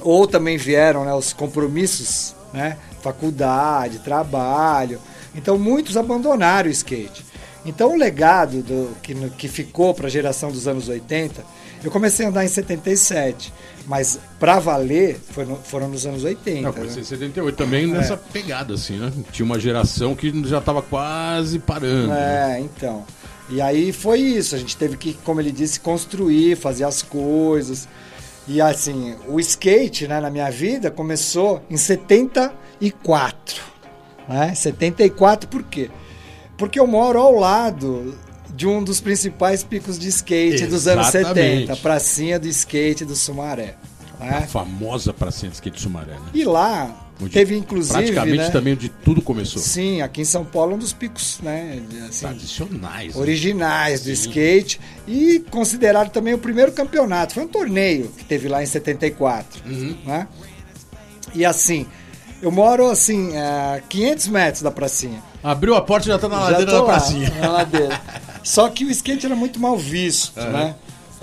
ou também vieram né, os compromissos, né, faculdade, trabalho. Então muitos abandonaram o skate. Então o legado do, que, que ficou para a geração dos anos 80, eu comecei a andar em 77, mas para valer foi no- foram nos anos 80. Não, né? comecei em 78 também nessa pegada, assim, né? Tinha uma geração que já tava quase parando. né? É, então. E aí foi isso, a gente teve que, como ele disse, construir, fazer as coisas. E assim, o skate né, na minha vida começou em 74. Né? 74 por quê? Porque eu moro ao lado de um dos principais picos de skate dos anos 70, pracinha do skate do Sumaré. Né? A famosa pracinha de skate do Sumaré. Né? E lá onde teve inclusive praticamente né? também onde tudo começou. Sim, aqui em São Paulo é um dos picos, né, assim, tradicionais, originais né? do Sim. skate e considerado também o primeiro campeonato. Foi um torneio que teve lá em 74, uhum. né? E assim, eu moro assim, a 500 metros da pracinha. Abriu a porta e já tá na já ladeira da lá, pracinha. Na ladeira. Só que o skate era muito mal visto, uhum. né?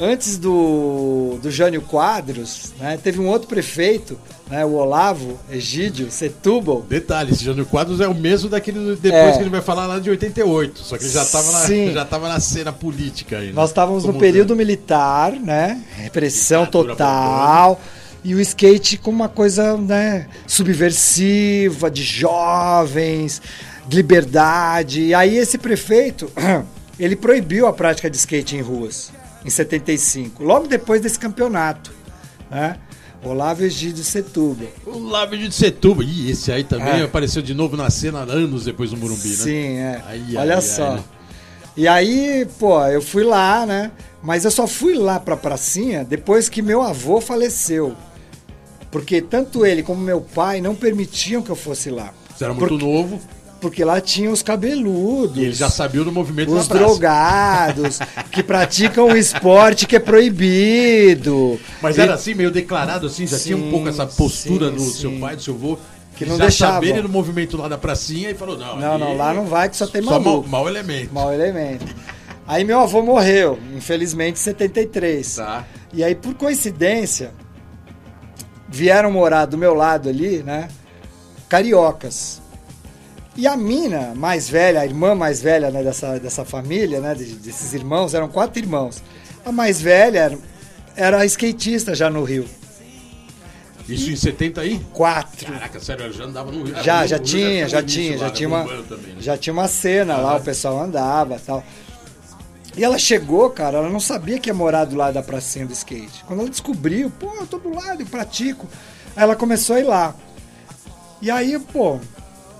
Antes do, do Jânio Quadros, né, teve um outro prefeito, né, o Olavo Egídio Setúbal. Detalhe, esse Jânio Quadros é o mesmo daquele depois é. que gente vai falar lá de 88, só que ele já estava na, já tava na cena política aí. Né? Nós estávamos no período militar, né? Repressão total. E o skate como uma coisa né, subversiva, de jovens, de liberdade. E aí esse prefeito, ele proibiu a prática de skate em ruas em 75, logo depois desse campeonato. Né? Olavo Egídio Setúbal. Olavo Egídio Setúbal. Ih, esse aí também é. apareceu de novo na cena anos depois do Murumbi, né? Sim, é. Aí, Olha aí, só. Aí, E aí, pô, eu fui lá, né? Mas eu só fui lá pra pracinha depois que meu avô faleceu. Porque tanto ele como meu pai não permitiam que eu fosse lá. Você era muito Porque... novo. Porque lá tinha os cabeludos. E ele já sabia do movimento Os drogados, que praticam um esporte que é proibido. Mas e... era assim, meio declarado assim, já sim, tinha um pouco essa postura sim, do sim. seu pai, do seu avô. Que não já deixava. ele no movimento lá da pracinha e falou: não. Não, não, lá não vai que só tem maluco. Só mau, mau elemento. Mau elemento. Aí meu avô morreu, infelizmente, em 73. Tá. E aí, por coincidência, vieram morar do meu lado ali, né? Cariocas. E a mina mais velha, a irmã mais velha né, dessa, dessa família, né, desses irmãos, eram quatro irmãos. A mais velha era, era skatista já no Rio. Isso e em 70 aí? Quatro. Caraca, sério, eu já andava no Rio. Já, já, tinha, já, tinha, já tinha, uma, também, né? já tinha uma cena lá, o pessoal andava e tal. E ela chegou, cara, ela não sabia que ia morar do lado da pracinha do skate. Quando ela descobriu, pô, eu tô do lado, eu pratico. Aí ela começou a ir lá. E aí, pô,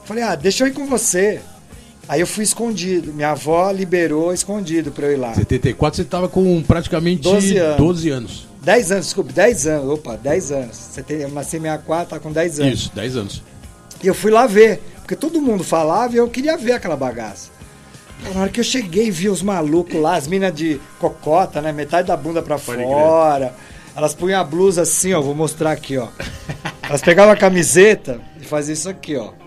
Falei, ah, deixa eu ir com você. Aí eu fui escondido. Minha avó liberou escondido pra eu ir lá. 74 você tava com praticamente 12 anos. 12 anos. 10 anos, desculpe, 10 anos. Opa, 10 anos. Você tem, eu nasci em 64, tá com 10 anos. Isso, 10 anos. E eu fui lá ver, porque todo mundo falava e eu queria ver aquela bagaça. Na hora que eu cheguei, vi os malucos lá, as minas de cocota, né? Metade da bunda pra Pode fora. Elas punham a blusa assim, ó. Vou mostrar aqui, ó. Elas pegavam a camiseta e faziam isso aqui, ó.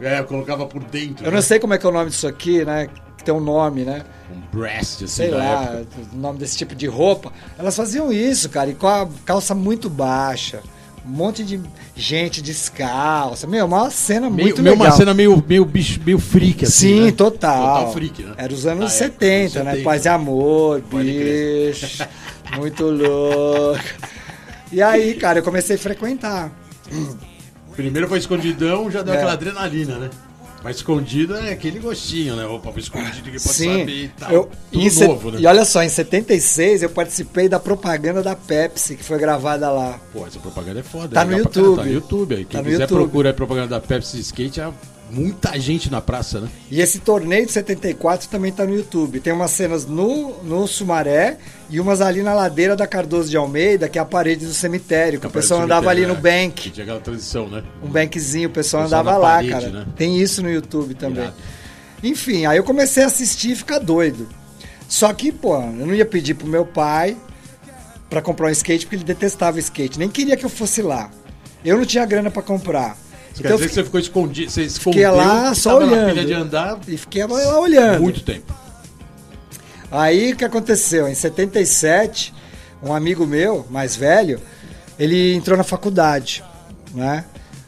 É, eu colocava por dentro. Eu né? não sei como é que é o nome disso aqui, né? Que tem um nome, né? Um breast, assim, Sei lá, época. o nome desse tipo de roupa. Elas faziam isso, cara, e com a calça muito baixa. Um monte de gente descalça. Meu, uma cena meio, muito meio legal. Uma cena meio, meio, bicho, meio freak, assim, Sim, né? total. Total freak, né? Era os anos ah, 70, é, né? 70. Paz e amor, bicho. muito louco. E aí, cara, eu comecei a frequentar. Primeiro foi escondidão, já deu é. aquela adrenalina, né? Mas escondido é aquele gostinho, né? Opa, escondido que pode Sim, saber e tal. Eu, Tudo novo, né? E olha só, em 76 eu participei da propaganda da Pepsi, que foi gravada lá. Pô, essa propaganda é foda. Tá no YouTube. Tá no YouTube aí. Quem tá quiser YouTube. procurar a propaganda da Pepsi skate, é muita gente na praça, né? E esse torneio de 74 também tá no YouTube. Tem umas cenas no, no Sumaré e umas ali na ladeira da Cardoso de Almeida, que é a parede do cemitério, que a o pessoal andava ali no é, bank. Que tinha aquela transição, né? Um bankzinho, o pessoal, o pessoal andava lá, parede, cara. Né? Tem isso no YouTube também. Enfim, aí eu comecei a assistir e ficar doido. Só que, pô, eu não ia pedir pro meu pai para comprar um skate porque ele detestava skate. Nem queria que eu fosse lá. Eu não tinha grana para comprar. Quer então, dizer que você ficou escondido, você escondeu, fiquei lá só olhando. de andar e fiquei lá olhando. Muito tempo. Aí o que aconteceu? Em 77, um amigo meu, mais velho, ele entrou na faculdade, né?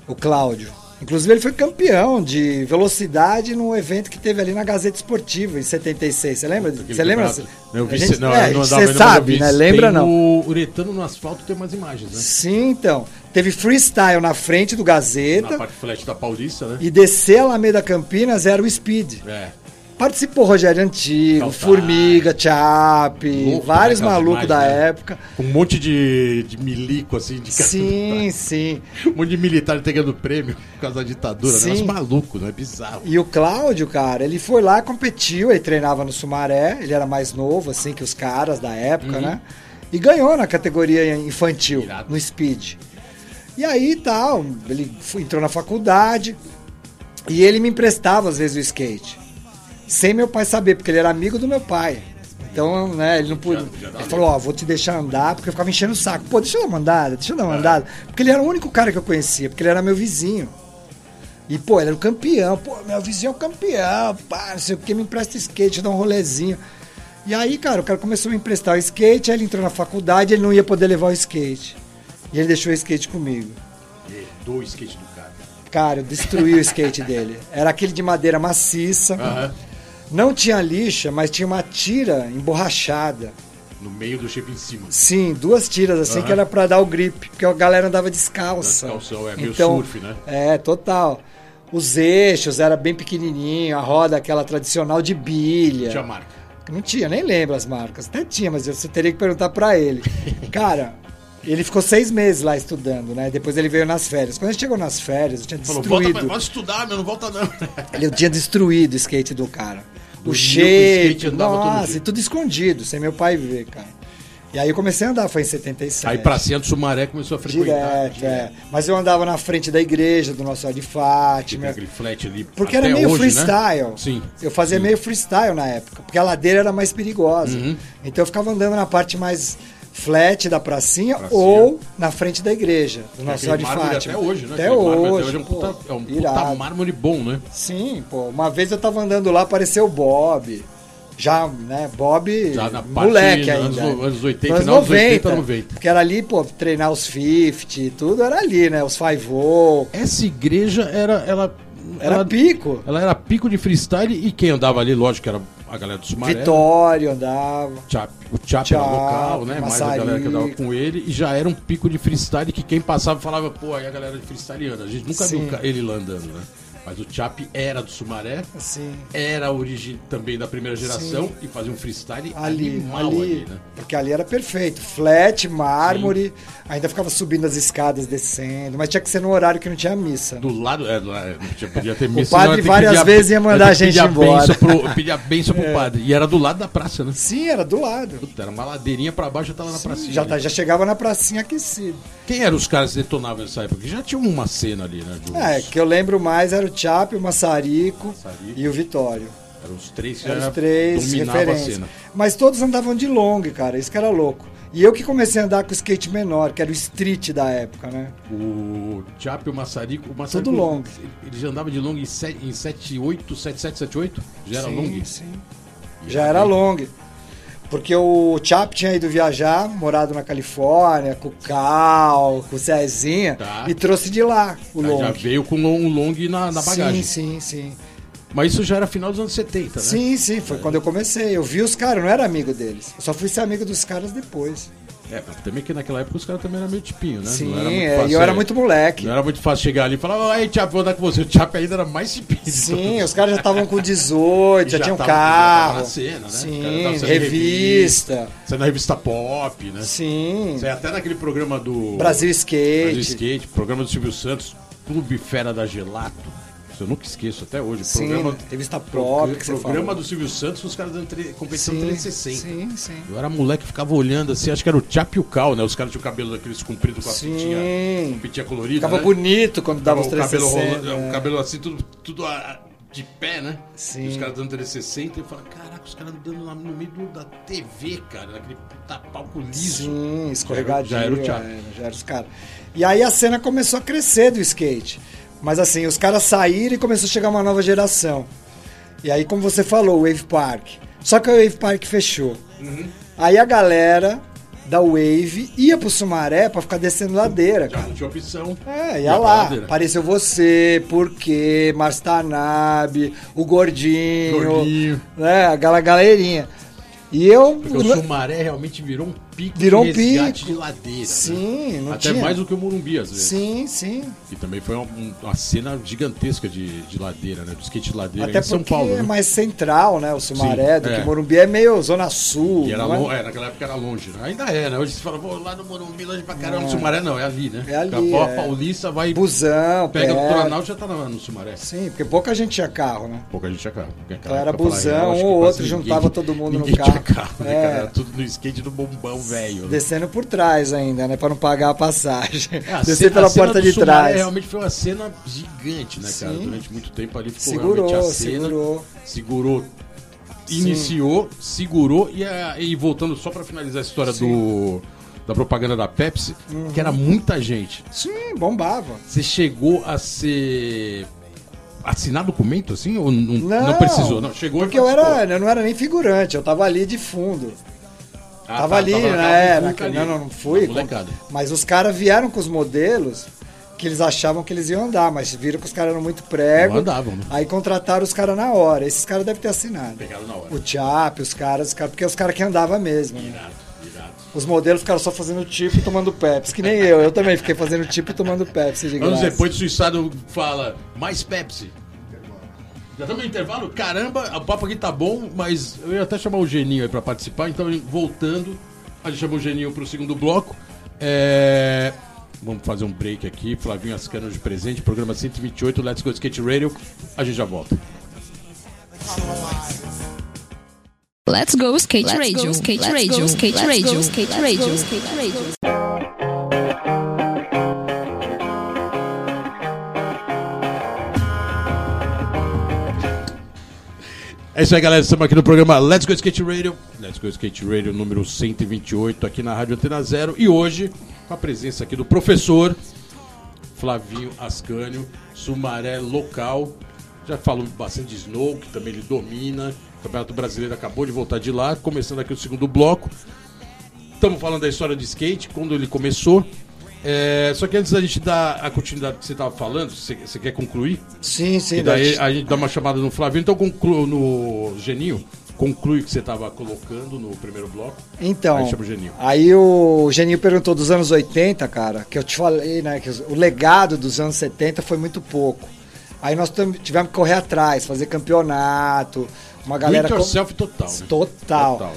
O Cláudio. Inclusive ele foi campeão de velocidade no evento que teve ali na Gazeta Esportiva em 76. Você lembra? Você lembra? Eu vi, gente, não, é, não Você sabe, né? Lembra não? O uretano no asfalto tem umas imagens, né? Sim, então. Teve freestyle na frente do Gazeta. Na parte flash da Paulista, né? E descer a Alameda Campinas era o Speed. É. Participou Rogério Antigo. Formiga, Chap, Louco, vários né, aquelas malucos da né? época. Um monte de, de milico, assim, de Sim, sim. Um monte de militar entregando prêmio por causa da ditadura. Né? Sim. Mas maluco, não é bizarro. E o Cláudio, cara, ele foi lá, competiu, ele treinava no Sumaré, ele era mais novo, assim, que os caras da época, né? E ganhou na categoria infantil, Irado. no speed. E aí tal, ele entrou na faculdade e ele me emprestava às vezes o skate. Sem meu pai saber, porque ele era amigo do meu pai. Então, né, ele não podia. Ele falou, ó, vou te deixar andar, porque eu ficava enchendo o saco. Pô, deixa eu dar uma andada, deixa eu dar uma andada. Porque ele era o único cara que eu conhecia, porque ele era meu vizinho. E, pô, ele era o campeão. Pô, meu vizinho é o campeão. Pá, não sei o que, me empresta skate, dá um rolezinho. E aí, cara, o cara começou a me emprestar o skate, aí ele entrou na faculdade, ele não ia poder levar o skate. E ele deixou o skate comigo. Do skate do cara. Cara, eu destruí o skate dele. Era aquele de madeira maciça. Aham. Não tinha lixa, mas tinha uma tira emborrachada. No meio do shape em cima. Sim, duas tiras assim Aham. que era pra dar o grip, porque a galera andava descalça. Descalção, é meio então, surf, né? É, total. Os eixos era bem pequenininho, a roda aquela tradicional de bilha. Tinha marca. Não tinha, nem lembro as marcas. Até tinha, mas você teria que perguntar pra ele. Cara, ele ficou seis meses lá estudando, né? Depois ele veio nas férias. Quando ele chegou nas férias, eu tinha Falou, volta, destruído. pra- volta estudar, meu, não volta não. Ele tinha destruído o skate do cara. O o shape, skate, andava todo nossa, e tudo escondido, sem meu pai ver, cara. E aí eu comecei a andar, foi em 77. Aí pra do Sumaré começou a frequentar. Direto, é. Mas eu andava na frente da igreja do Nosso Senhora de Fátima. ali. Porque era meio hoje, né? freestyle. Sim. Eu fazia Sim. meio freestyle na época, porque a ladeira era mais perigosa. Uhum. Então eu ficava andando na parte mais flat da pracinha, Pracinha. ou na frente da igreja do Nosso Aquele Senhora de Fátima. Até hoje, né? Até hoje. Até hoje é um pô, puta, é um puta mármore bom, né? Sim, pô. Uma vez eu tava andando lá, apareceu o Bob. Já, né, Bob, Já na moleque anos ainda. no- anos 80, Anos final dos 80, 90. Porque era ali, pô, treinar os 50 e tudo, era ali, né? Os 5 Essa igreja era. Ela, Era ela, pico. ela era pico de freestyle e quem andava ali, lógico, que era a galera do Sumaré. Vitório andava. Chap, o Chap era local, né? Mais a galera que andava com ele. E já era um pico de freestyle que quem passava falava, pô, aí a galera de freestyle anda. A gente nunca Sim. viu ele lá andando, né? Mas o Chap era do Sumaré, Assim, era a origem também da primeira geração e fazia um freestyle ali, animal ali, ali, né? Porque ali era perfeito. Flat, mármore, ainda ficava subindo as escadas, descendo. Mas tinha que ser no horário que não tinha missa. né? Do lado, é, é, podia ter missa, padre ter que várias pedir vezes ia mandar a gente embora. É. pro, pedir a benção pro padre. E era do lado da praça, né? Sim, era do lado. Puta, era uma ladeirinha pra baixo, eu tava na pracinha. Já, tá- já chegava na pracinha aquecida. Quem eram os caras que detonavam nessa época? Porque já tinha uma cena ali, né? uns- É, que eu lembro mais era o Chap, o Massarico e o Vitório. Eram os três que Eram já os três referências. Mas todos andavam de long, cara. Isso que era louco. E eu que comecei a andar com o skate menor, que era o street da época, né? O Chap e o Maçarico. O Maçarico, Tudo long. Ele já andava de long em, se- em 78, 77, 78? Já era sim, long? Sim. Já era long. Porque o Chap tinha ido viajar, morado na Califórnia, com o Cal, com o Cezinha, Tá. e trouxe de lá o Aí long. Já veio com um long na, na bagagem. Sim, sim, sim. Mas isso já era final dos anos 70, né? Sim, sim, foi quando eu comecei. Eu vi os caras, eu não era amigo deles. Eu só fui ser amigo dos caras depois. É, mas também que naquela época os caras também eram meio tipinho, né? Sim, é, e eu era é, muito moleque. Não era muito fácil chegar ali e falar, aí, Chap, vou andar com você. O Chap ainda era mais tipinho. Sim, os caras já estavam com 18, já, Já tinham já carro. na cena, né? Sim, revista. Saiu na revista Pop, né? Sim. Saiu até naquele programa do... Brasil Skate. Brasil Skate, programa do Silvio Santos, Clube Fera da Gelato. Isso eu nunca esqueço até hoje. Sim, programa, revista pro- Pop você programa do Silvio Santos, os caras dando tre- competição Sim, 360. Sim, sim. Eu era moleque, ficava olhando assim, acho que era o Chap e o Cal, né? Os caras tinham o cabelo daqueles compridos com a Sim. fitinha, com fitinha colorida, Ficava né? bonito quando dava os o cabelo 360. rolando, né? o cabelo assim, tudo, tudo ah, de pé, né? Sim. E os caras dando 360 e eu falava, caraca, os caras dando lá no meio da TV, cara, naquele puta palco liso. Sim, escorregadinho. Já era o Chap. é, já era os caras. E aí a cena começou a crescer do skate. Mas assim, os caras saíram e começou a chegar uma nova geração. E aí, como você falou, o Wave Park. Só que o Wave Park fechou. Uhum. Aí a galera da Wave ia pro Sumaré pra ficar descendo ladeira, Já cara. não tinha opção. É, Ia lá. ladeira. Apareceu você, Porquê, Marstanab, o Gordinho, Gordinho. né, aquela galerinha. E eu. Porque o Sumaré realmente virou um pico Virou de um resgate pico. de ladeira. né? Sim, não Até tinha. mais do que o Morumbi, às vezes. Sim, sim. E também foi uma, uma cena gigantesca de, de ladeira, né? Do skate de ladeira Até em São porque Paulo. é né? mais central, né? O Sumaré, Sim, do é. que Morumbi é meio Zona Sul. E era é? longe, é, naquela época era longe, né? Ainda é, né? Hoje você fala, vou lá no Morumbi, longe pra caramba, no Sumaré não, é ali, né? É ali, a é. Paulista, vai, Busão, pega perto. Planalto já tá no, no Sumaré. Sim, porque pouca gente tinha carro, né? Pouca gente tinha carro. Então era busão, acho um ou outro ninguém- juntava todo mundo no carro. carro, né, É. cara? Era tudo no skate do bombão velho. Descendo por trás ainda, né? Pra não pagar a passagem. É, a Descer pela porta de trás. realmente foi uma cena gigante, né, cara? Sim. Durante muito tempo ali ficou Segurou, realmente a cena. segurou. Segurou. Iniciou, segurou e, e voltando só pra finalizar a história do da propaganda da Pepsi, Uhum. que era muita gente. Sim, bombava. Você chegou a ser assinar documento assim ou não, Não, não precisou? Não, chegou Porque eu era, eu não era nem figurante, eu tava ali de fundo. Ah, tava tá, ali, tava né? muvuca naquele- ali. Não, não, fui. Na molecada. Mas os caras vieram com os modelos que eles achavam que eles iam andar, mas viram que os caras eram muito prego. Não andavam, né? Aí contrataram os caras na hora. Esses caras devem ter assinado. Pegaram na hora. O Chap, os caras, os caras, porque os caras que andavam mesmo. né? Irado, irado. Os modelos ficaram só fazendo tipo e tomando Pepsi, que nem eu. Eu também fiquei fazendo tipo e tomando Pepsi de Anos depois, o Suiçado fala, mais Pepsi. Já estamos no intervalo? Caramba, o papo aqui tá bom, mas eu ia até chamar o Geninho aí pra participar, então voltando, a gente chamou o Geninho pro segundo bloco. É, Vamos fazer um break aqui, Flavinho Ascano de presente, programa 128, Let's Go Skate Radio, a gente já volta. Let's go skate radio, skate radio, skate radio, skate radio, skate radio. É isso aí, galera. Estamos aqui no programa Let's Go Skate Radio. Let's Go Skate Radio número 128 aqui na Rádio Antena Zero. E hoje, com a presença aqui do professor Flavinho Ascânio, Sumaré local. Já falou bastante de Snow, que também ele domina. O Campeonato Brasileiro acabou de voltar de lá. Começando aqui o segundo bloco. Estamos falando da história de skate, quando ele começou. É, só que antes da gente dar a continuidade que você estava falando, você, você quer concluir? Sim, sim. E daí a gente dá uma chamada no Flavinho, então conclui no Geninho, conclui o que você estava colocando no primeiro bloco. Então, Aí o Geninho. aí o Geninho perguntou dos anos 80, cara, que eu te falei, né, que o legado dos anos 70 foi muito pouco. Aí nós tivemos que correr atrás, fazer campeonato, uma galera... Com- total, né? Total. Total.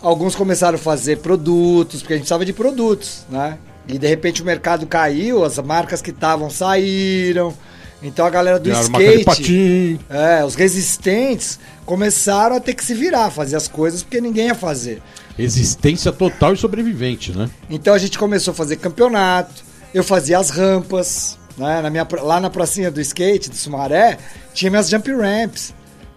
Alguns começaram a fazer produtos, porque a gente precisava de produtos, né? E de repente o mercado caiu, as marcas que estavam saíram. Então a galera do de skate, é, os resistentes começaram a ter que se virar, fazer as coisas porque ninguém ia fazer. Existência total e sobrevivente, né? Então a gente começou a fazer campeonato, eu fazia as rampas, né? Na minha, lá na pracinha do skate, do Sumaré, tinha minhas jump ramps.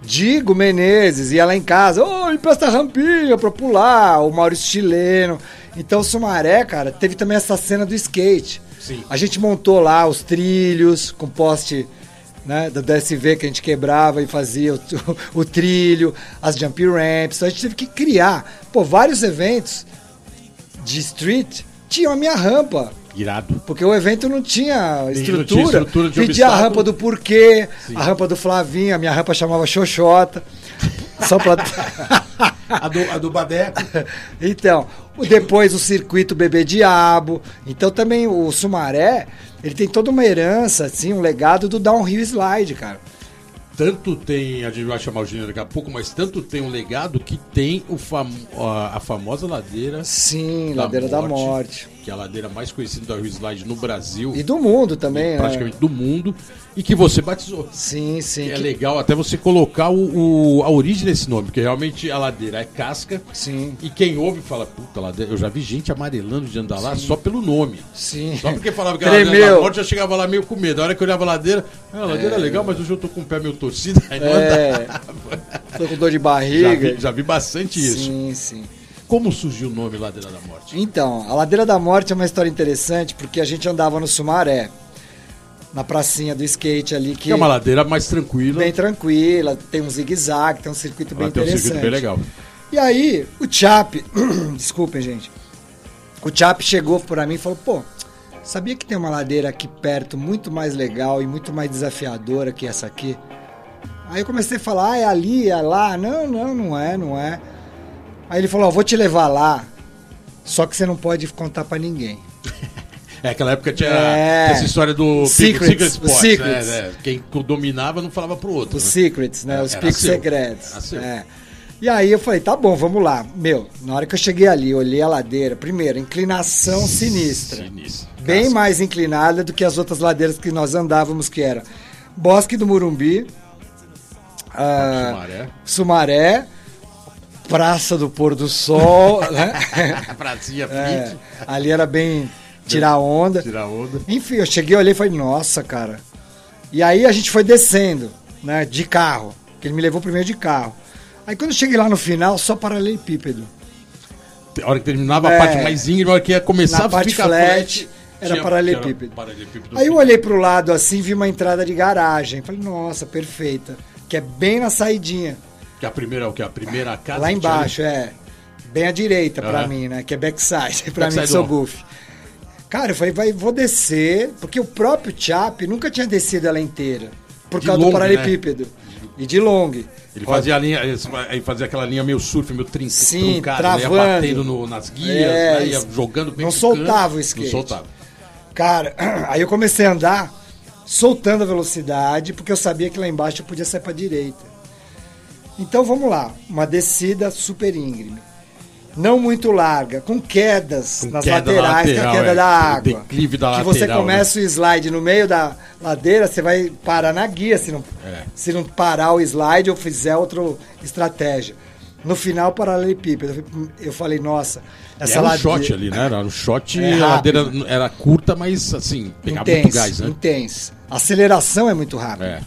Digo Menezes ia lá em casa, ô, empresta a rampinha pra pular, o Maurício Chileno. Então o Sumaré, cara, teve também essa cena do skate. Sim. A gente montou lá os trilhos com poste né, da DSV que a gente quebrava e fazia o, o trilho, as jump ramps. Então a gente teve que criar, pô, vários eventos de street tinham a minha rampa. Irado. Porque o evento não tinha não tinha estrutura. estrutura de Pedia a rampa do porquê, a rampa do Flavinho, a minha rampa chamava Xoxota. Só pra... A do, a do Badeco. então, depois o circuito Bebê Diabo. Então também o Sumaré, ele tem toda uma herança, assim, um legado do downhill slide, cara. Tanto tem, a gente vai chamar o Geninho daqui a pouco, mas tanto tem um legado que tem o fam, a, a famosa ladeira Sim, Da Ladeira da Morte. Que é a ladeira mais conhecida do Rio Slide no Brasil, E do mundo também, né? praticamente do mundo, e que você batizou. Sim, sim. Que é legal até você colocar o, o- a origem desse nome, porque realmente a ladeira é casca. Sim. E quem ouve fala, puta, ladeira, eu já vi gente amarelando de andar lá só pelo nome. Sim. Só porque falava que a ladeira da morte, eu chegava lá meio com medo. A hora que eu olhava a ladeira, ah, a ladeira é legal, mas hoje eu tô com o pé meio torcido, aí não É. andava. Tô com dor de Já barriga. vi, já vi bastante isso. Sim, sim. Como surgiu o nome Ladeira da Morte? Então, a Ladeira da Morte é uma história interessante porque a gente andava no Sumaré, na pracinha do skate ali, que Que é uma ladeira mais tranquila. bem tranquila, tem um zigue-zague, tem um circuito bem Ela tem um interessante. circuito bem legal. E aí, o Chap, desculpem, gente. O Chap chegou pra mim e falou: pô, sabia que tem uma ladeira aqui perto muito mais legal e muito mais desafiadora que essa aqui? Aí eu comecei a falar: ah, é ali, é lá. Não, não, não é, não é. Aí ele falou, ó, vou te levar lá, só que você não pode contar pra ninguém. É, aquela época tinha É. essa história do Secrets, Secret os Spots, secrets. né, né? Quem dominava não falava pro outro. Os né? secrets, né? É, Os picos secretos. É. E aí eu falei, tá bom, vamos lá. Meu, na hora que eu cheguei ali, olhei a ladeira, primeiro, inclinação sinistra. Sinistro. Bem Casca. mais inclinada do que as outras ladeiras que nós andávamos, que era Bosque do Murumbi, ah, Sumaré. Sumaré, Praça do Pôr do Sol, né? A pracinha É, ali era bem tirar onda. tirar onda. Enfim, eu cheguei, olhei e falei, nossa, cara. E aí a gente foi descendo, né, de carro. Que ele me levou primeiro de carro. Aí quando eu cheguei lá no final, só paralelepípedo. A hora que terminava a É. parte mais íngreme, a hora que ia começar Na a parte ficar flat, era tinha- paralelepípedo. tinha paralelepípedo Aí eu fit. olhei pro lado assim, vi uma entrada de garagem. Falei, nossa, perfeita. Que é bem na saidinha. Que a primeira é o que? A primeira casa lá embaixo, é. Bem à direita pra Aham. mim, né? Que é backside. Pra Backside mim, sou goofy. Cara, eu falei, vai, vou descer, porque o próprio Chap nunca tinha descido ela inteira. Por De causa long, do paralelepípedo. E de long. Ele fazia a linha, ele fazia aquela linha meio surf, meio trin Sim, truncada, né? ia travando. batendo no- nas guias, É, né? ia jogando bem Não soltava o skate. Não soltava. Cara, aí eu comecei a andar soltando a velocidade, porque eu sabia que lá embaixo eu podia sair pra direita. Então vamos lá, uma descida super íngreme. Não muito larga, com quedas Com nas queda laterais, que é a lateral, queda é, da água. declive da que você lateral, né? começa o slide no meio da ladeira, você vai parar na guia se não, É. se não parar o slide ou fizer outra estratégia. No final, paralelepípedo. Eu falei, nossa, E essa era um ladeira... shot ali, né? Era um shot, É a ladeira era curta, mas assim, pegava muito intenso, gás, né? intenso. A aceleração é muito rápida. É.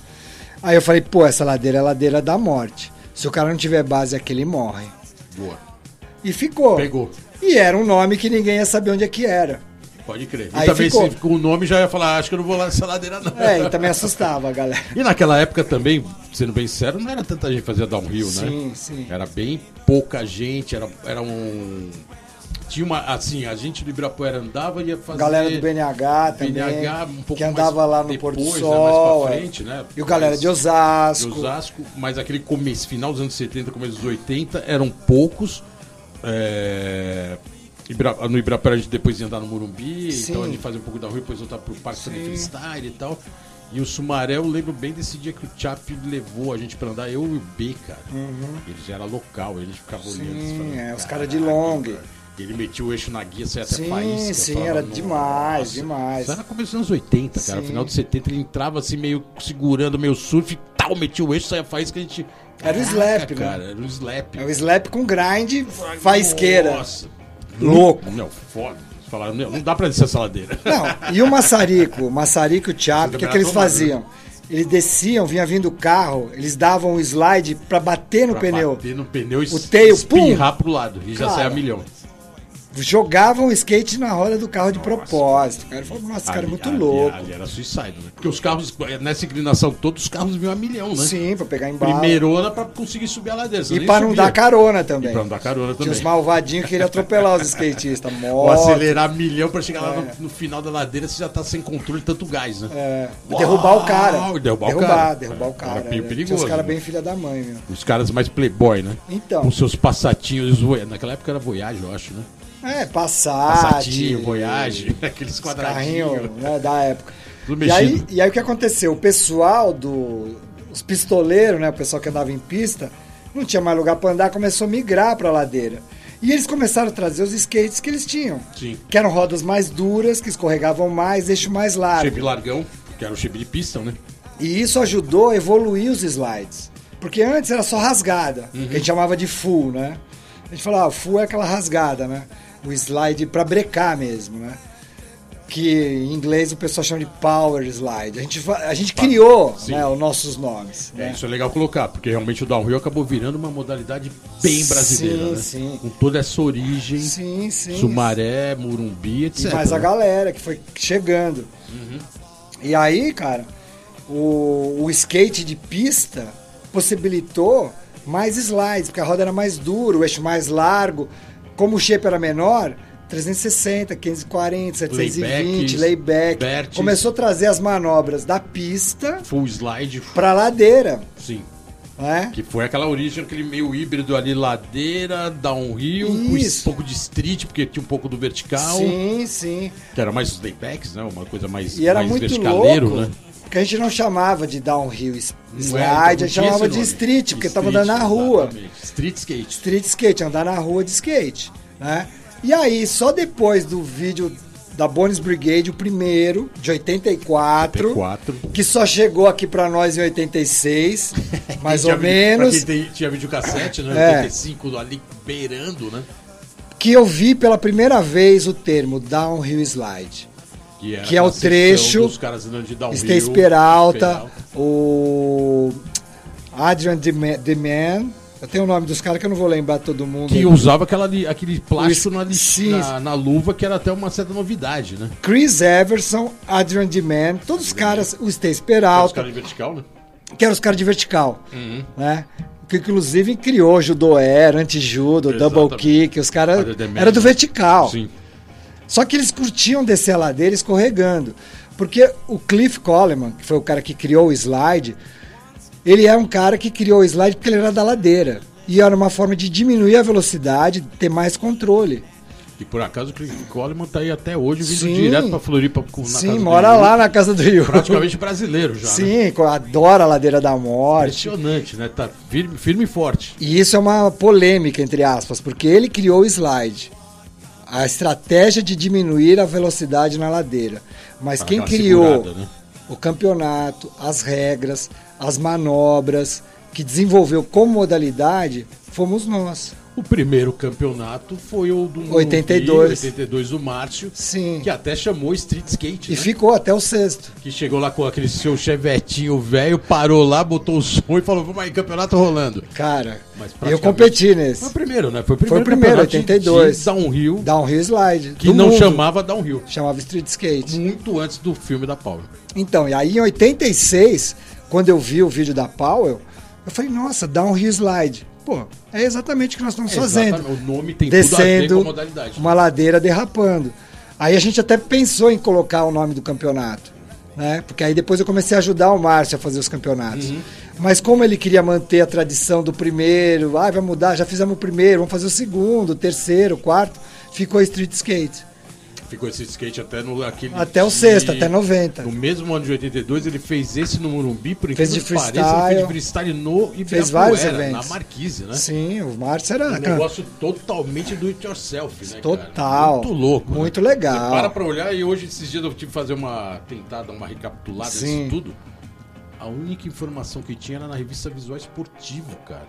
Aí eu falei, pô, essa ladeira é a ladeira da morte. Se o cara não tiver base aqui, ele morre. Boa. E ficou. Pegou. E era um nome que ninguém ia saber onde é que era. Pode crer. E Aí também ficou. se com o nome já ia falar, "Ah, acho que eu não vou lá nessa ladeira não. É, e também assustava a galera. E naquela época também, sendo bem sério, não era tanta gente que fazia downhill, né? Sim, sim. Era bem pouca gente, era, era um... Tinha uma, assim, a gente do Ibirapuera andava e ia fazer... Galera do BNH também. BNH um pouco que andava lá no depois, Porto né, Sol. mais pra é. frente, né? E o galera de de Osasco. Osasco, mas aquele começo, final dos anos 70, começo dos 80, eram poucos. É, no Ibirapuera a gente depois ia andar no Morumbi, Sim. então a gente fazia um pouco da rua, depois voltar pro Parque Santa Freestyle e tal. E o Sumaré, eu lembro bem desse dia que o Chap levou a gente pra andar, eu e o B, cara. Ele já era local, gente ficava olhando. Uhum. Sim, falando, é, os caras de "Caraca, long." cara." Ele metia o eixo na guia, saia até Sim, faísca. sim, falava, era "Nossa." demais, demais. Isso era começo dos anos 80, cara. Sim. Final de 70 ele entrava assim, meio segurando meio surf, tal, metia o eixo, saia faísca que a gente. Era o slap, né? cara. Era o slap. É o slap com grind, faisqueira. Nossa. Louco. Não, foda. Falaram, não, não dá pra descer essa ladeira. Não, e o maçarico, o maçarico e o Chap, o que, que eles faziam? Eles desciam, vinha vindo o carro, eles davam um slide pra bater no Pra pneu. bater no pneu e O tail, espirrar pro lado. E já Cara. sai a milhão. Jogavam o skate na roda do carro de propósito. Cara, falou, nossa, esse cara é Ali- muito ali- louco. Ali era suicide, né? Porque os carros, nessa inclinação toda, os carros vinham a milhão, né? Sim, pra pegar embaixo. Primeirona pra conseguir subir a ladeira. E pra não subia. dar carona também. E pra não dar carona Tinha os também. malvadinhos que queriam atropelar os skatistas. Ou Moto, acelerar milhão pra chegar lá É. no, no final da ladeira, você já tá sem controle, tanto gás, né? é, e derrubar o cara. Uau, derrubar o derrubar, cara. derrubar o cara. Era é. perigoso, Tinha os caras né? bem filha da mãe, meu. Os caras mais playboy, né? Então. Com seus passatinhos, naquela época era Voyage, eu acho, né? É, Passat. Passatinho, Voyage, aqueles os quadradinhos. carrinhos né, da época. Tudo E aí, mexido. e aí o que aconteceu? O pessoal do. Os pistoleiros, né? O pessoal que andava em pista, não tinha mais lugar pra andar, começou a migrar pra ladeira. E eles começaram a trazer os skates que eles tinham. Sim. Que eram rodas mais duras, que escorregavam mais, eixo mais largo. Shape largão, que era o shape de pistão, né? E isso ajudou a evoluir os slides. Porque antes era só rasgada, Uhum. que a gente chamava de full, né? A gente falava, ah, full é aquela rasgada, né? O slide pra brecar mesmo, né? Que em inglês o pessoal chama de power slide. A gente, a gente criou Sim. né, os nossos nomes. É, né? isso é legal colocar, porque realmente o downhill acabou virando uma modalidade bem brasileira, Sim, né? sim. Com toda essa origem, Sim, sim. Sumaré, Murumbi, etc. E mais a né? galera que foi chegando. E aí, cara, o, o skate de pista possibilitou mais slides, porque a roda era mais dura, o eixo mais largo. Como o shape era menor, 360, 540, 720, Laybacks, layback. vertes. Começou a trazer as manobras da pista Full slide, pra ladeira. sim. Né? Que foi aquela origem, aquele meio híbrido ali, ladeira, downhill, com um pouco de street, porque tinha um pouco do vertical. Sim, sim. Que era mais os laybacks, né? Uma coisa mais, E era mais muito verticaleiro, louco, né? Que a gente não chamava de downhill é, slide, então a gente chamava de street, porque tava Street, andando na rua. exatamente. Street skate. Street skate, andar na rua de skate, né? E aí, só depois do vídeo da Bones Brigade, o primeiro, de 84, 4. que só chegou aqui pra nós em 86, mais ou Pra menos, quem tem- tinha videocassete, né? É. 85 ali beirando, né? que eu vi pela primeira vez o termo downhill slide. Que, era Que é o trecho, Dos caras andando de downhill. Stace Peralta, o Adrian Deman, Deman, eu tenho o nome dos caras que eu não vou lembrar todo mundo. Que usava aquela, aquele plástico na, na, na luva, que era até uma certa novidade, né? Chris Everson, Adrian Deman, todos os caras, o Stace Os Peralta, caras em vertical, né? que eram os caras de vertical, Uhum. né? Que inclusive criou judo air, anti-judo, double kick, os caras demérito. era do vertical. Sim. Só que eles curtiam descer a ladeira escorregando. Porque o Cliff Coleman, que foi o cara que criou o slide, ele é um cara que criou o slide porque ele era da ladeira. E era uma forma de diminuir a velocidade, ter mais controle. E por acaso o Cliff Coleman tá aí até hoje, vindo Sim. direto pra Floripa com, Sim, mora lá na casa do Rio. Praticamente brasileiro já, né? Sim, adora a ladeira da morte. Impressionante, né? Tá firme, firme e forte. E isso é uma polêmica, entre aspas, porque ele criou o slide. A estratégia de diminuir a velocidade na ladeira. Mas Pra quem criou né? o campeonato, as regras, as manobras, que desenvolveu como modalidade, fomos nós. O primeiro campeonato foi o do 82. 82 do Márcio, Sim. que até chamou Street Skate, E né? ficou até o sexto. Que chegou lá com aquele seu chevetinho velho, parou lá, botou o som e falou: vamos aí, campeonato rolando. Cara, eu competi nesse. Foi o primeiro, né? Foi o Foi primeiro, o primeiro, campeonato de- 82. De downhill, Downhill slide. que não mundo. chamava downhill. Chamava street skate. Muito antes do filme da Paula. Então, e aí em 86, quando eu vi o vídeo da Powell, eu falei, nossa, downhill slide. Pô, é exatamente o que nós estamos fazendo. Exatamente, O nome tem tudo Descendo a modalidade. uma ladeira derrapando. Aí a gente até pensou em colocar o nome do campeonato. Né? Porque aí depois eu comecei a ajudar o Márcio a fazer os campeonatos. Uhum. Mas como ele queria manter a tradição do primeiro, ah, vai mudar, já fizemos o primeiro, vamos fazer o segundo, o terceiro, o quarto, ficou street skate. Ficou esse skate até no aquele. Até o sexto, até 90. No mesmo ano de 82, ele fez esse no Morumbi, por Fez de pareça, ele fez freestyle. de freestyle no Ibirapuera, Fez vários na eventos. Marquise, né? Sim, o Márcio era. Um negócio totalmente do it yourself, né? Total. Cara? Muito louco. Muito né? legal. Você para pra olhar e hoje, esses dias, eu tive que fazer uma. tentar dar uma recapitulada Sim. disso tudo. A única informação que tinha era na revista Visual Esportivo, cara.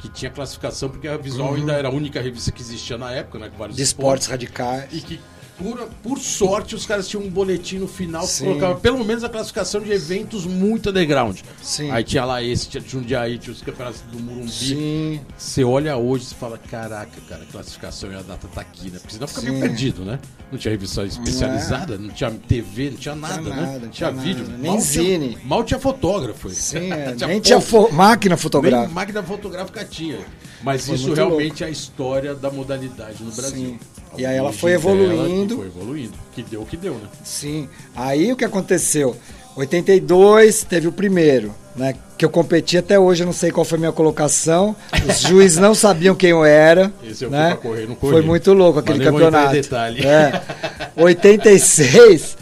Que tinha classificação, porque a Visual ainda era a única revista que existia na época, né? Com vários Uhum. de esportes radicais. e que, por, por sorte, os caras tinham um boletim no final que Sim. colocava pelo menos a classificação de eventos muito underground. Sim. Aí tinha lá esse, tinha Jundiaí, tinha os campeonatos do Murumbi. Sim. Você olha hoje e fala, caraca, cara, a classificação e a data tá aqui, né? Porque senão fica meio Sim. perdido, né? Não tinha revista especializada, não tinha TV, não tinha nada, Tinha né? nada, Não não tinha tinha vídeo. nada, nem mal zine. Tinha, mal tinha fotógrafo. Sim, é, Tinha nem tinha fo- máquina Nem fotográfica. máquina fotográfica tinha. Mas Foi isso realmente é a história da modalidade no Brasil. Sim. E aí ela foi dela evoluindo. que Foi evoluindo. Que deu o que deu, né? Sim. Aí o que aconteceu? 82 teve o primeiro, né? Que eu competi até hoje, eu não sei qual foi a minha colocação. Os juízes não sabiam quem eu era. Esse eu fui né? pra correr, não corri. Foi muito louco aquele Mas campeonato. detalhe. É. 86,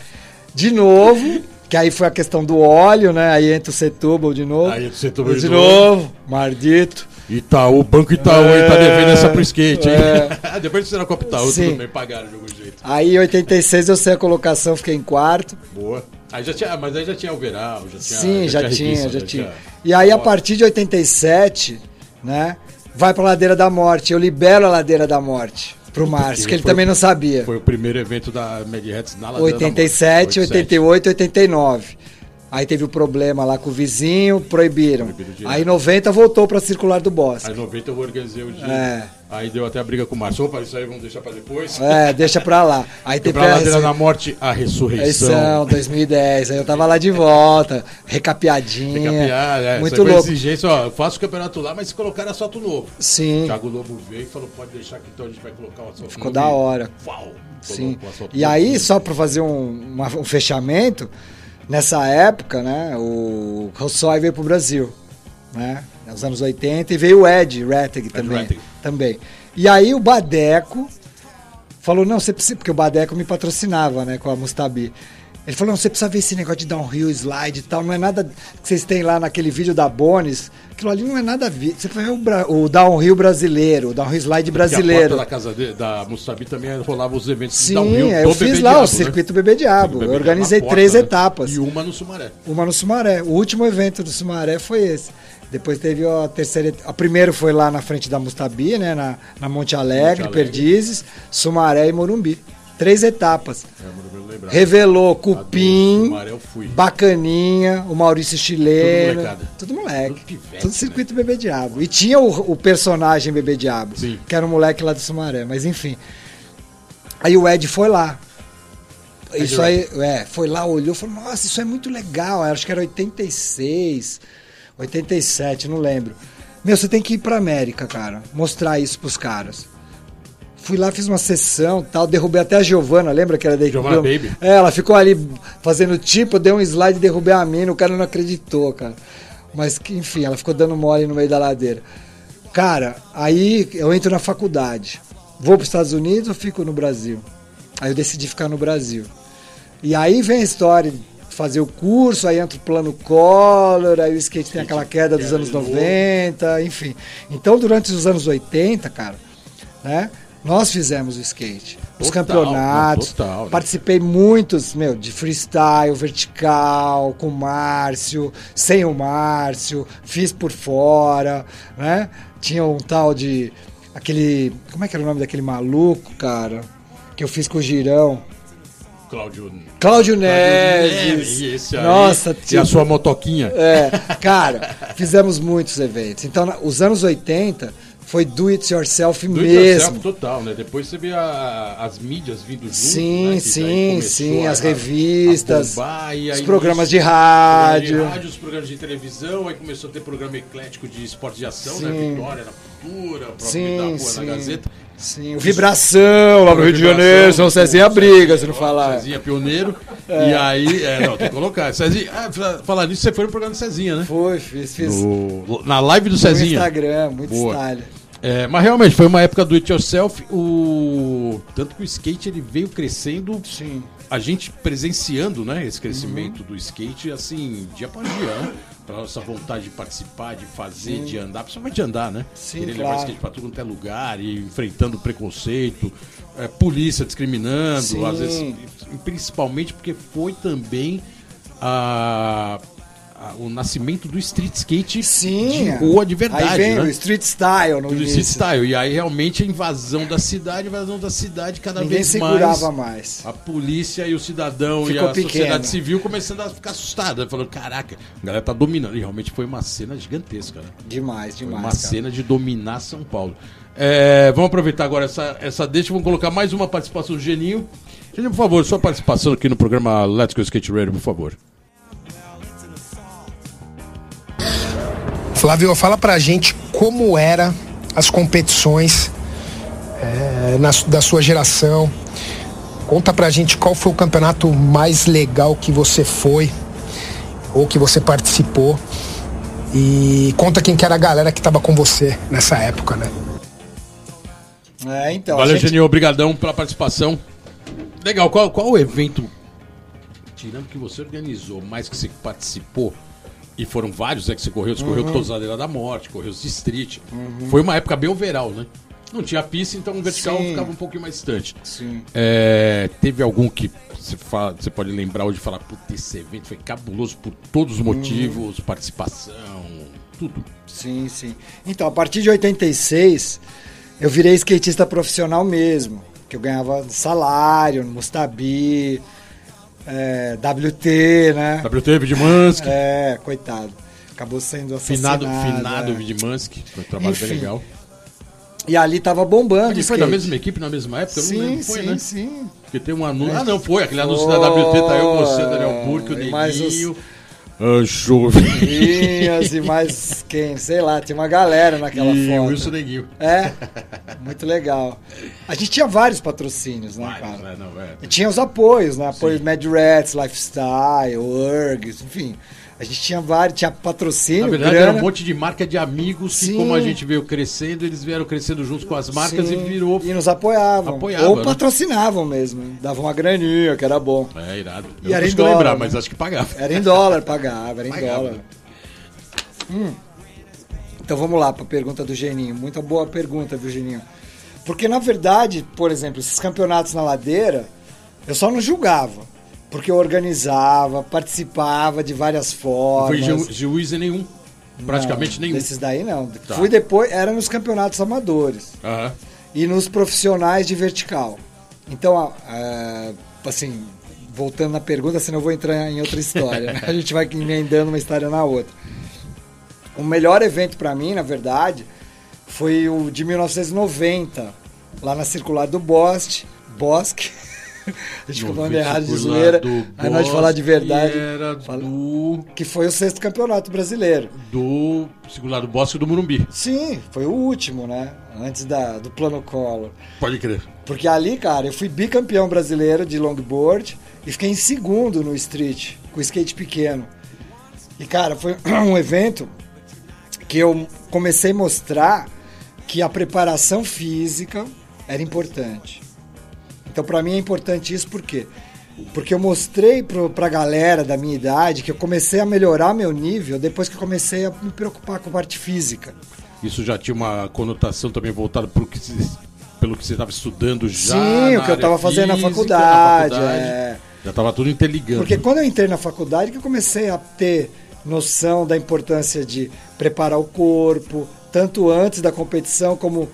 de novo, que aí foi a questão do óleo, né? Aí entra o Setúbal de novo. Aí entra o Setúbal de de novo. Mardito. Itaú, Banco Itaú, aí tá É, devendo essa pro skate, hein? é. Depois de você na Copa Itaú, Sim. tudo bem, pagaram de algum jeito. Aí em 86 eu sei a colocação, fiquei em quarto. Boa. Aí já tinha, mas aí já tinha Overall, já tinha. Sim, já, tinha, revista, já tinha. E aí a partir de 87, né, vai pra Ladeira da Morte. Eu libero a Ladeira da Morte pro Márcio, que ele foi- também não sabia. Foi o primeiro evento da Mad Hats na Ladeira da 87, Morte. 88, 89. Aí teve o problema lá com o vizinho, proibiram. Aí 90 voltou pra Circular do Bosque. Aí 90 eu organizei o dia. É. Aí deu até a briga com o Márcio. Opa, isso aí vamos deixar pra depois. É, deixa pra lá. Aí teve pra a Ladeira ressu- da Morte, a ressurreição. Eleição 2010. Aí eu tava lá de volta, recapeadinha. Recapear, é, muito louco. exigência, ó, eu faço o campeonato lá, mas se colocar asfalto novo. Sim. Thiago Lobo veio e falou, pode deixar que então a gente vai colocar o asfalto Ficou novo. da hora. Uau! Sim. o E aí, só para fazer um, uma- um fechamento, nessa época, né, o Rossói veio pro Brasil, né? nos anos 80, e veio o Ed Rettig também, também. E aí o Badeco falou, não, você precisa, porque o Badeco me patrocinava, né, com a Mustabi. Ele falou, não, você precisa ver esse negócio de downhill, slide e tal, não é nada que vocês têm lá naquele vídeo da Bones, aquilo ali não é nada a ver. Você ver o, bra- o downhill brasileiro, o downhill slide Que a brasileiro. porta da casa de- da Mustabi também rolava os eventos de Sim, downhill é, eu fiz Bebê lá Diabo, o circuito Bebê né? Diabo. Bebê Eu organizei porta, três né? etapas. E uma no Sumaré. Uma no Sumaré. O último evento do Sumaré foi esse. Depois teve a terceira. A primeiro foi lá na frente da Mustabi, né? Na, na Monte Alegre, Monte Alegre. Perdizes, Sumaré e Morumbi. Três etapas. É. Revelou do Cupim, fui. Bacaninha, o Maurício Chileno. Tudo moleque. Tudo pivete, Tudo circuito Bebê Diabo. E tinha o, o personagem Bebê Diabo, Sim. que era um moleque lá do Sumaré, mas enfim. Aí o Ed foi lá. Ed Isso aí, é, foi lá, olhou, falou, nossa, isso é muito legal. Acho que era 86, 87, não lembro. Meu, você tem que ir pra América, cara. Mostrar isso pros caras. Fui lá, fiz uma sessão tal, derrubei até a Giovana, lembra que era da Giovanna Baby. É, ela ficou ali fazendo tipo, eu dei um slide e derrubei a mina, o cara não acreditou, cara. Mas enfim, ela ficou dando mole no meio da ladeira. Cara, aí eu entro na faculdade. Vou para os Estados Unidos ou fico no Brasil? Aí eu decidi ficar no Brasil. E aí vem a história de fazer o curso, aí entra o plano Collor, aí o skate tem aquela queda dos anos de novo. 90, enfim. Então, durante os anos 80, cara, né? Nós fizemos o skate. Os Total, campeonatos. não, total, né? Participei muitos, meu, de freestyle, vertical, com o Márcio, sem o Márcio, fiz por fora, né? Tinha um tal de. aquele. Como é que era o nome daquele maluco, cara? Que eu fiz com o Girão. Cláudio Cláudio Neves, Neves. esse aí. Nossa, E a tipo- sua motoquinha. É, cara, fizemos muitos eventos. Então, os anos 80 foi do it yourself Do it mesmo. yourself total, né? Depois você vê a- as mídias vindo junto, Sim, né? Sim, sim, a- as revistas, bombar, os programas nisso- de rádio. programas de rádio, os programas de televisão, aí começou a ter programa eclético de esporte de ação, né? Sim. Vitória na Cultura, o próprio Sim, da Rua sim. na Gazeta. Sim, o Vibração lá no Rio de Janeiro, São o Cezinha briga, se não falar. Cezinha pioneiro. E aí, é, não, tem que colocar. Cezinha, ah, fa- falar nisso, você foi no programa do Cezinha, né? Foi, fiz, fiz No- na live do no Cezinha. Instagram, muito Boa. style. É, mas realmente foi uma época do it yourself, o tanto que o skate ele veio crescendo, Sim. a gente presenciando, né, esse crescimento do skate assim, dia após dia, né? Pra nossa vontade de participar, de fazer, de andar, principalmente de andar, né? Sim, Querer claro. levar skate pra tudo quanto é lugar e enfrentando preconceito, é, polícia discriminando, Sim. às vezes, principalmente porque foi também a, a- o nascimento do street skate Sim. de rua de verdade, Aí vem né? o Street Style no do início. street style. E aí realmente a invasão da cidade, a invasão da cidade cada Ninguém vez segurava mais. mais. A polícia e o cidadão Ficou e a pequeno. sociedade civil começando a ficar assustada, falando, caraca, a galera tá dominando. E realmente foi uma cena gigantesca, né? Demais, Foi demais. uma cara. cena de dominar São Paulo. É, vamos aproveitar agora essa, essa deixa, vamos colocar mais uma participação do Geninho. Geninho, por favor, sua participação aqui no programa Let's Go Skate Radio, por favor. Flávio, fala pra gente como era as competições é, na su- da sua geração. Conta pra gente qual foi o campeonato mais legal que você foi ou que você participou. E conta quem que era a galera que tava com você nessa época, né? É, então. Valeu, gente- Geninho, obrigadão pela participação. Legal, qual, qual o evento, tirando que você organizou, mais que você participou, e foram vários né, que você correu, você correu Uhum. todos a Ladeira da Morte, correu os de Street. Foi uma época bem overall, né? Não tinha pista, então o vertical Sim. ficava um pouquinho mais distante. Sim. É, teve algum que você, fala, você pode lembrar hoje e falar, puta, esse evento foi cabuloso por todos os motivos, Uhum. participação, tudo. Sim, sim. Então, a partir de 86, eu virei skatista profissional mesmo. Que eu ganhava salário no Mustabi, é, WT, né? WT, Vidmansky, É, coitado. Acabou sendo assassinado. finado, finado é. Vidmansky, foi um trabalho bem Enfim, legal. E ali tava bombando. Ele foi da mesma equipe na mesma época? Eu não Sim, lembro, foi, sim, né? sim. Porque tem um anúncio. Ah, não, foi. Aquele anúncio da WT, tá eu, você, Daniel Burke, o mais os- Neguinho. Ah, chove. Vinhas e mais quem? Sei lá, tinha uma galera naquela E o foto. Wilson Neguinho. É, muito legal. A gente tinha vários patrocínios, né, Vários, cara? né? Não, é. E tinha os apoios, né? Apoio Mad Rats, Lifestyle, URGs, enfim. A gente tinha vários, tinha patrocínio, Na verdade, grana. era um monte de marca de amigos que, Sim. como a gente veio crescendo, eles vieram crescendo juntos com as marcas Sim, e virou. E nos apoiavam. Apoiava, Ou né? patrocinavam mesmo. Davam uma graninha, que era bom. É, irado. E Eu era não em dólar, lembrar, mas acho que pagava. Era em dólar, pagava, era em Pagava, dólar. né? Hum. Então vamos lá para a pergunta do Geninho. Muita boa pergunta, viu, Geninho? Porque na verdade, por exemplo, esses campeonatos na ladeira, eu só não julgava. Porque eu organizava, participava de várias Não formas. foi ju juiz em nenhum. Praticamente Não, nenhum. Desses daí não. Tá. Fui depois, era nos campeonatos amadores Aham. e nos profissionais de vertical. Então, assim, voltando na pergunta, senão eu vou entrar em outra história. né? A gente vai emendando uma história na outra. O melhor evento para mim, na verdade, foi o de 1990, lá na Circular do Bosque. Bosque. A gente ficou falando errado de zoeira. Aí nós de falar de verdade. Era Fala- do, Que foi o sexto campeonato brasileiro. do Circular do Bosque do Murumbi. Sim, foi o último, né? Antes da, do plano Collor. Pode crer. Porque ali, cara, eu fui bicampeão brasileiro de longboard e fiquei em segundo no street, com skate pequeno. E, cara, foi um evento que eu comecei a mostrar que a preparação física era importante. Então, pra mim é importante isso por quê? Porque eu mostrei pro, pra galera da minha idade que eu comecei a melhorar meu nível depois que eu comecei a me preocupar com a parte física. Isso já tinha uma conotação também voltada que se- pelo que você estava estudando já. Sim, o que eu área tava fazendo na faculdade, na faculdade. é. Já tava tudo interligando. Porque quando eu entrei na faculdade que eu comecei a ter noção da importância de preparar o corpo, tanto antes da competição como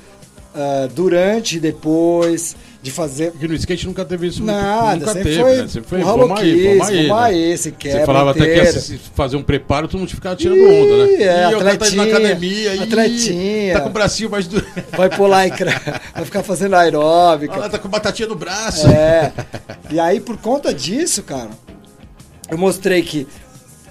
ah, durante e depois, de fazer Porque no skate nunca teve isso. muito- nada, nunca sempre teve, foi né? Sempre foi, vamos aí, vamos aí. né? aí, se quebra Você falava até que ia se- fazer um preparo, todo mundo ficava tirando onda, né? Ih, é, Ih, cara tá indo na atletinha, academia, ih, atletinha. tá com o bracinho mais duro. vai pular e vai ficar fazendo aeróbica. Ela tá com batatinha no braço. É. E aí, por conta disso, cara, eu mostrei que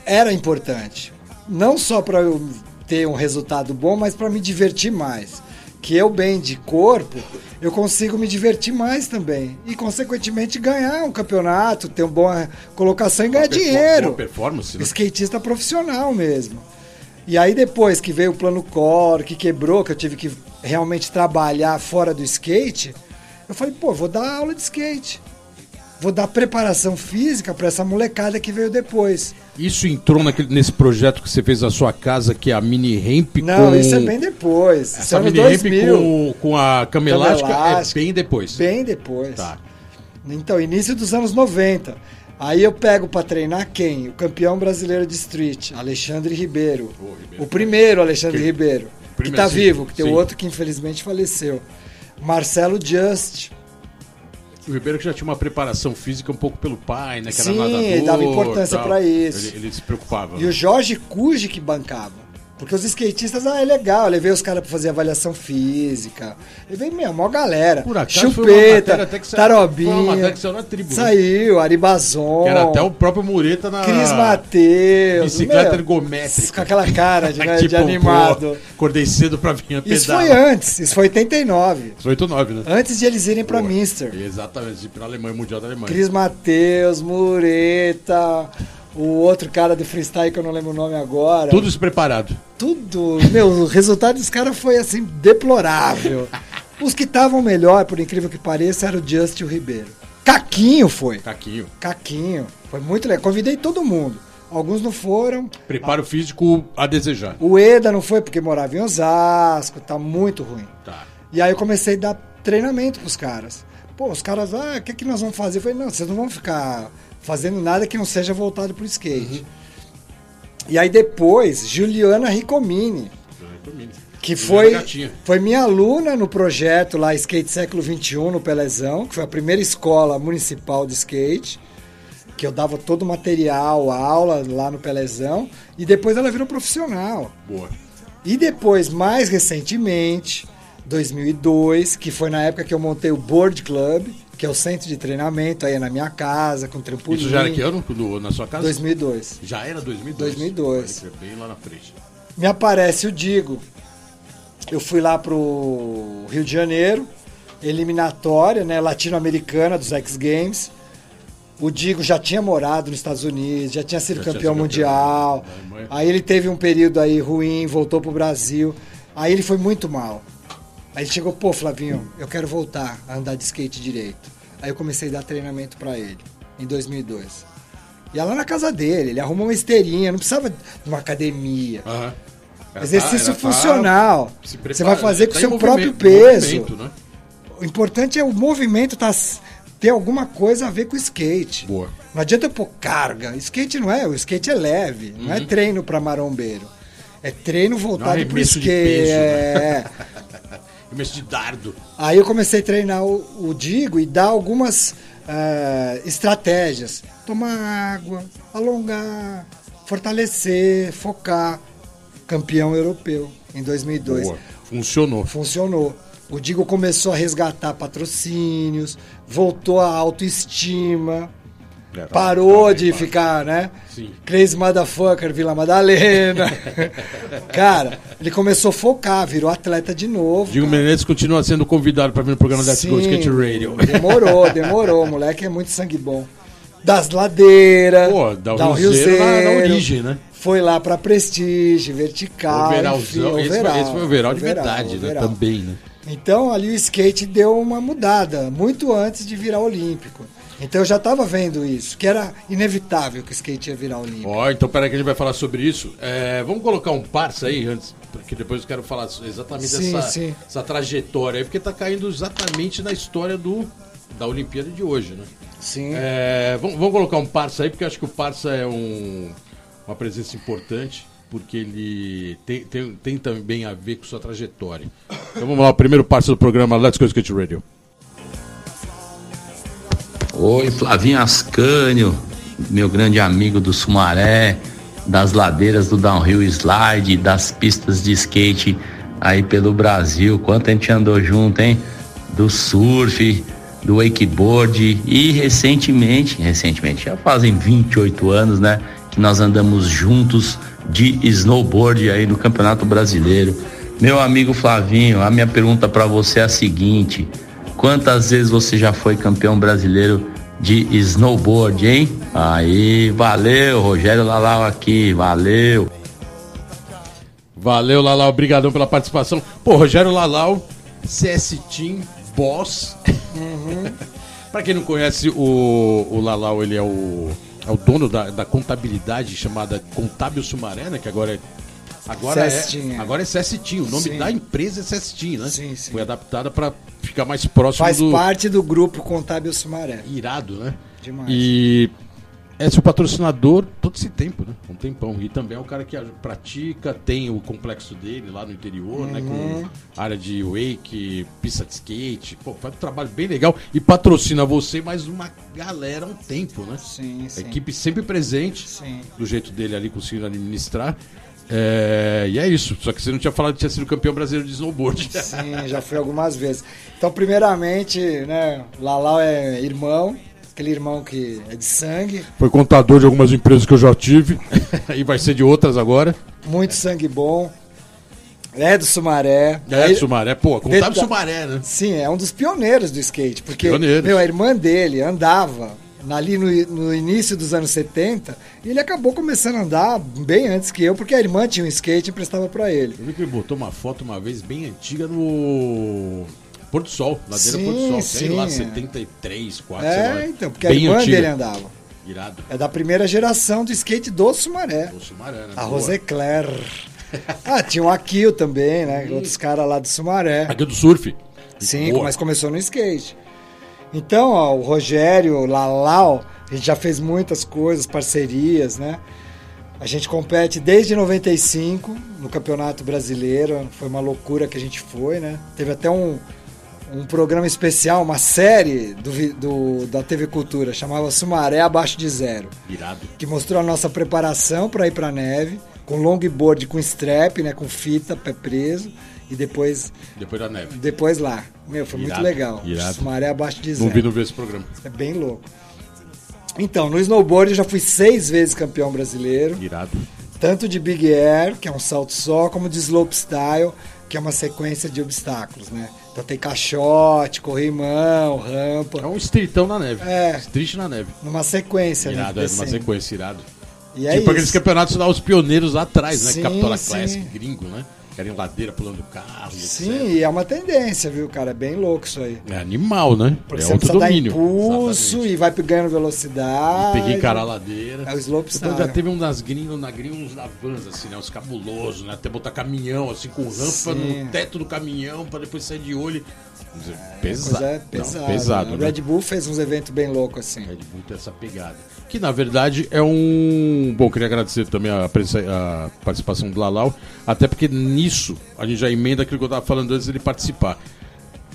era importante. Não só para eu ter um resultado bom, mas para me divertir mais. Que eu, bem de corpo, eu consigo me divertir mais também. E, consequentemente, ganhar um campeonato, ter uma boa colocação e ganhar Perfor- dinheiro. boa performance, né? Skatista profissional mesmo. E aí depois que veio o plano core, que quebrou, que eu tive que realmente trabalhar fora do skate, eu falei, pô, vou dar aula de skate. Vou dar preparação física para essa molecada que veio depois. Isso entrou naquele, nesse projeto que você fez na sua casa, que é a mini ramp Não, com... isso é bem depois. Essa é mini 2000. ramp com, com a cama Cama elástica é bem depois. Bem depois. Tá. Então, início dos anos 90. Aí eu pego pra treinar quem? O campeão brasileiro de street, Alexandre Ribeiro. Ô, Ribeiro. O primeiro Alexandre Que- Ribeiro. Que primeiro, tá sim, vivo, que tem o sim. outro que infelizmente faleceu. Marcelo Just. O Ribeiro que já tinha uma preparação física um pouco pelo pai, né? Que era Sim, nadador, ele dava importância tal. pra isso. Ele, ele se preocupava. E o Jorge Cuji que bancava. Porque os skatistas, ah, é legal, eu levei os caras pra fazer avaliação física. Levei mesmo, mó galera. Por acaso Chupeta, saiu- Tarobinha. saiu na tribo, né? Saiu, Aribazon. Que era até o próprio Mureta na Cris Mateus. bicicleta meu, ergométrica. Com aquela cara de, né, de Tipo, animado. pô, acordei cedo pra vir a pedala. Isso foi antes, isso foi 89. Isso foi 89, né? Antes de eles irem pra Boa. Minster. Exatamente, pra Alemanha, Mundial da Alemanha. Cris Mateus, Mureta, o outro cara do freestyle que eu não lembro o nome agora. Tudo isso preparado. Tudo. Meu, o resultado dos caras foi assim, deplorável. Os que estavam melhor, por incrível que pareça, era o Just e o Ribeiro. Caquinho foi. Caquinho. Caquinho. Foi muito legal. Convidei todo mundo. Alguns não foram. Preparo físico a desejar. O Eda não foi porque morava em Osasco. Tá muito ruim. Tá. E aí eu comecei a dar treinamento pros caras. Pô, os caras, ah, o que, que nós vamos fazer? Eu falei, não, vocês não vão ficar fazendo nada que não seja voltado pro skate. E aí depois, Juliana Ricomini, que foi, foi minha aluna no projeto lá Skate Século XXI no Pelezão, que foi a primeira escola municipal de skate, que eu dava todo o material, aula lá no Pelezão, e depois ela virou profissional. Boa. E depois, mais recentemente, 2002, que foi na época que eu montei o Board Club, que é o centro de treinamento aí na minha casa, com trampolim. Isso já era que ano? Na sua casa? 2002. Já era 2002. 2002. Pode crer, Bem lá na frente. Me aparece o Digo. Eu fui lá pro Rio de Janeiro, eliminatória, né, latino-americana dos X Games. O Digo já tinha morado nos Estados Unidos, já tinha sido Já tinha campeão sido mundial. campeão. É, Aí ele teve um período aí ruim, voltou pro Brasil. Aí ele foi muito mal. Aí ele chegou, pô, Flavinho, eu quero voltar a andar de skate direito. Aí eu comecei a dar treinamento pra ele, em 2002. Ia lá na casa dele, ele arrumou uma esteirinha, não precisava de uma academia. Era Exercício tá- era tá funcional. se Você vai fazer com tá seu próprio peso. né? O importante é o movimento tá, ter alguma coisa a ver com o skate. Boa. Não adianta pôr carga. Skate não é, o skate é leve, não é treino para marombeiro. É treino voltado pro arremesso de skate. peso, né? é. Começo de dardo. Aí eu comecei a treinar o, o Digo e dar algumas ah, estratégias. Tomar água, alongar, fortalecer, focar. Campeão europeu em 2002. Boa. Funcionou. Funcionou. O Digo começou a resgatar patrocínios, voltou a autoestima, É, parou tá de tá. ficar, né? Sim. Crazy Motherfucker, Vila Madalena. Cara, ele começou a focar, virou atleta de novo. Diego cara. Menezes continua sendo convidado para vir no programa Let's Go Skate Radio. Demorou, demorou. Moleque é muito sangue bom. Das ladeiras, Pô, da o Rio na, na origem, né? Foi lá pra Prestige, Vertical, enfim, Overalzão. Esse, foi- esse foi o overall de overall, verdade, né? overall. Também, né? Então ali o skate deu uma mudada, muito antes de virar olímpico. Então eu já estava vendo isso, que era inevitável que o skate ia virar olímpico. Ó, então peraí que a gente vai falar sobre isso. É, vamos colocar um parça aí antes, porque depois eu quero falar exatamente Sim, dessa sim. essa trajetória aí, porque tá caindo exatamente na história do da Olimpíada de hoje, né? Sim. É, vamos, vamos colocar um parça aí, porque eu acho que o parça é um, uma presença importante, porque ele tem, tem, tem também a ver com sua trajetória. Então vamos lá, o primeiro parça do programa Let's Go Skate Radio. Oi, Flavinho Ascânio, meu grande amigo do Sumaré, das ladeiras do downhill slide, das pistas de skate aí pelo Brasil. Quanto a gente andou junto, hein? Do surf, do wakeboard e recentemente, recentemente, já fazem 28 anos, né? Que nós andamos juntos de snowboard aí no Campeonato Brasileiro. Meu amigo Flavinho, a minha pergunta para você é a seguinte: Quantas vezes você já foi campeão brasileiro de snowboard, hein? Aí, valeu, Rogério Lalau aqui, valeu. Valeu, Lalau, obrigadão pela participação. Pô, Rogério Lalau, CS Team Boss. pra quem não conhece, o, o Lalau, ele é o, é o dono da, da contabilidade chamada Contábil Sumaré, né? Que agora é. Agora Team, é, é. agora é CS Team. O nome Sim. da empresa é Team, né? Sim, sim. Foi adaptada pra ficar mais próximo Faz do. parte do grupo Contábil Sumaré. Irado, né? Demais. E é seu patrocinador todo esse tempo, né? Um tempão. E também é o cara que pratica, tem o complexo dele lá no interior, né? Uhum. Com área de wake, pista de skate. Pô, faz um trabalho bem legal e patrocina você mais uma galera há um tempo, né? Sim, A sim. equipe sempre presente, Sim. do jeito dele ali, conseguindo administrar. É, e é isso. Só que você não tinha falado que tinha sido campeão brasileiro de snowboard. Sim, já fui algumas vezes. Então, primeiramente, né, Lalau é irmão, aquele irmão que é de sangue, Foi contador de algumas empresas que eu já tive. e vai ser de outras agora. muito sangue bom. É do Sumaré. É, Aí- Sumaré. Pô, contábil Deta- Sumaré, né? Sim, é um dos pioneiros do skate. Porque, Pioneiros. meu, a irmã dele andava ali no, no início dos anos 70 e ele acabou começando a andar bem antes que eu, porque a irmã tinha um skate e emprestava pra ele. Eu vi que ele botou uma foto uma vez bem antiga no Porto Sol, ladeira Sim, Porto Sol, sei sim. lá, 73, 4, sei lá. É, então, porque bem a irmã antiga. dele andava. Irado. É da primeira geração do skate do Sumaré. O Sumaré, né? A Boa. Rosecler. ah, tinha o Akil também, né? Outros caras lá do Sumaré. Aqui é do surf. Sim, Boa. mas começou no skate. Então, ó, o Rogério, o Lalau, a gente já fez muitas coisas, parcerias, né? A gente compete desde 95 no Campeonato Brasileiro. Foi uma loucura que a gente foi, né? Teve até um, um programa especial, uma série do, do- da TV Cultura, chamava Sumaré Abaixo de Zero Irado. que mostrou a nossa preparação para ir para neve, com longboard com strap, né, com fita, pé preso, e depois Depois da neve. depois lá. Meu, foi Irado, muito legal. irado. Maré abaixo de Não zero. vi, não vi esse programa. É bem louco. Então, no snowboard eu já fui seis vezes campeão brasileiro, Irado. tanto de Big Air, que é um salto só, como de slopestyle. que é uma sequência de obstáculos, né? Então tem caixote, corrimão, rampa. É um streetão na neve. É. Street na neve. Numa sequência, irado, né? É, numa sequência, irado. E é tipo isso. aqueles campeonatos lá, os pioneiros lá atrás, né? Sim, Capitola sim. Classic gringo, né? Era em ladeira pulando carro. e Sim, etc. e é uma tendência, viu, cara? É bem louco isso aí. É animal, né? Porque é outro domínio. dar impulso Exatamente. e vai ganhando velocidade. Peguei encarar a ladeira. É o slopestyle. Depois já teve um nas gringos, na gringa, uns na vans, assim, né? Uns cabulosos, né? Até botar caminhão, assim, com rampa Sim. no teto do caminhão pra depois sair de olho. Dizer, Coisa pesado. é Não, pesado. pesado, né? né? O Red Bull fez uns eventos bem loucos assim. Red Bull tem essa pegada. Que na verdade é um. Bom, queria agradecer também a, presen- a participação do Lalau, até porque nisso a gente já emenda aquilo que eu estava falando antes dele participar.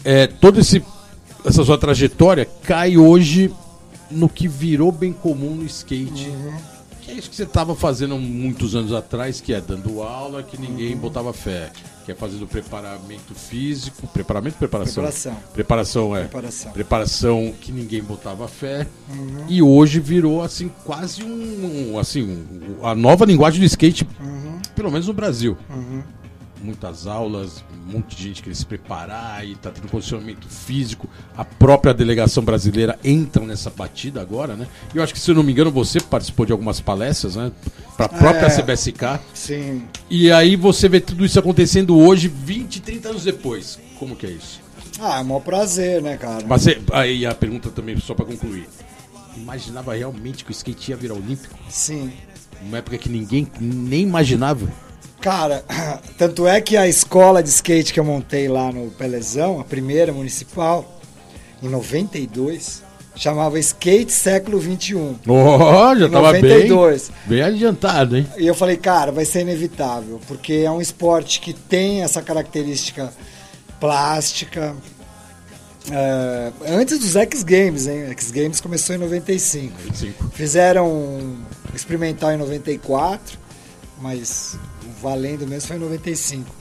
É, toda essa sua trajetória cai hoje no que virou bem comum no skate. Que é isso que você estava fazendo muitos anos atrás, que é dando aula que ninguém botava fé. Que é fazendo preparamento físico. Preparamento preparação? Preparação. Preparação, é. Preparação. Preparação que ninguém botava fé. E hoje virou, assim, quase um. Assim, um- a nova linguagem do skate, pelo menos no Brasil. Muitas aulas, um monte de gente queria se preparar e tá tendo condicionamento físico. A própria delegação brasileira entra nessa batida agora, né? E eu acho que, se eu não me engano, você participou de algumas palestras, né? Pra própria É. CBSK. Sim. E aí você vê tudo isso acontecendo hoje, 20, 30 anos depois. Como que é isso? Ah, é um maior prazer, né, cara? Mas você, aí a pergunta também, só pra concluir. Imaginava realmente que o skate ia virar olímpico? Sim. Numa época que ninguém nem imaginava. Cara, tanto é que a escola de skate que eu montei lá no Pelezão, a primeira municipal, em 92, chamava Skate Século 21. Oh, já Em tava 92. bem, bem adiantado, hein? E eu falei, cara, vai ser inevitável, porque é um esporte que tem essa característica plástica. É, antes dos X Games, hein? X Games começou em 95. 25. Fizeram um experimental em 94, mas valendo mesmo foi em 95.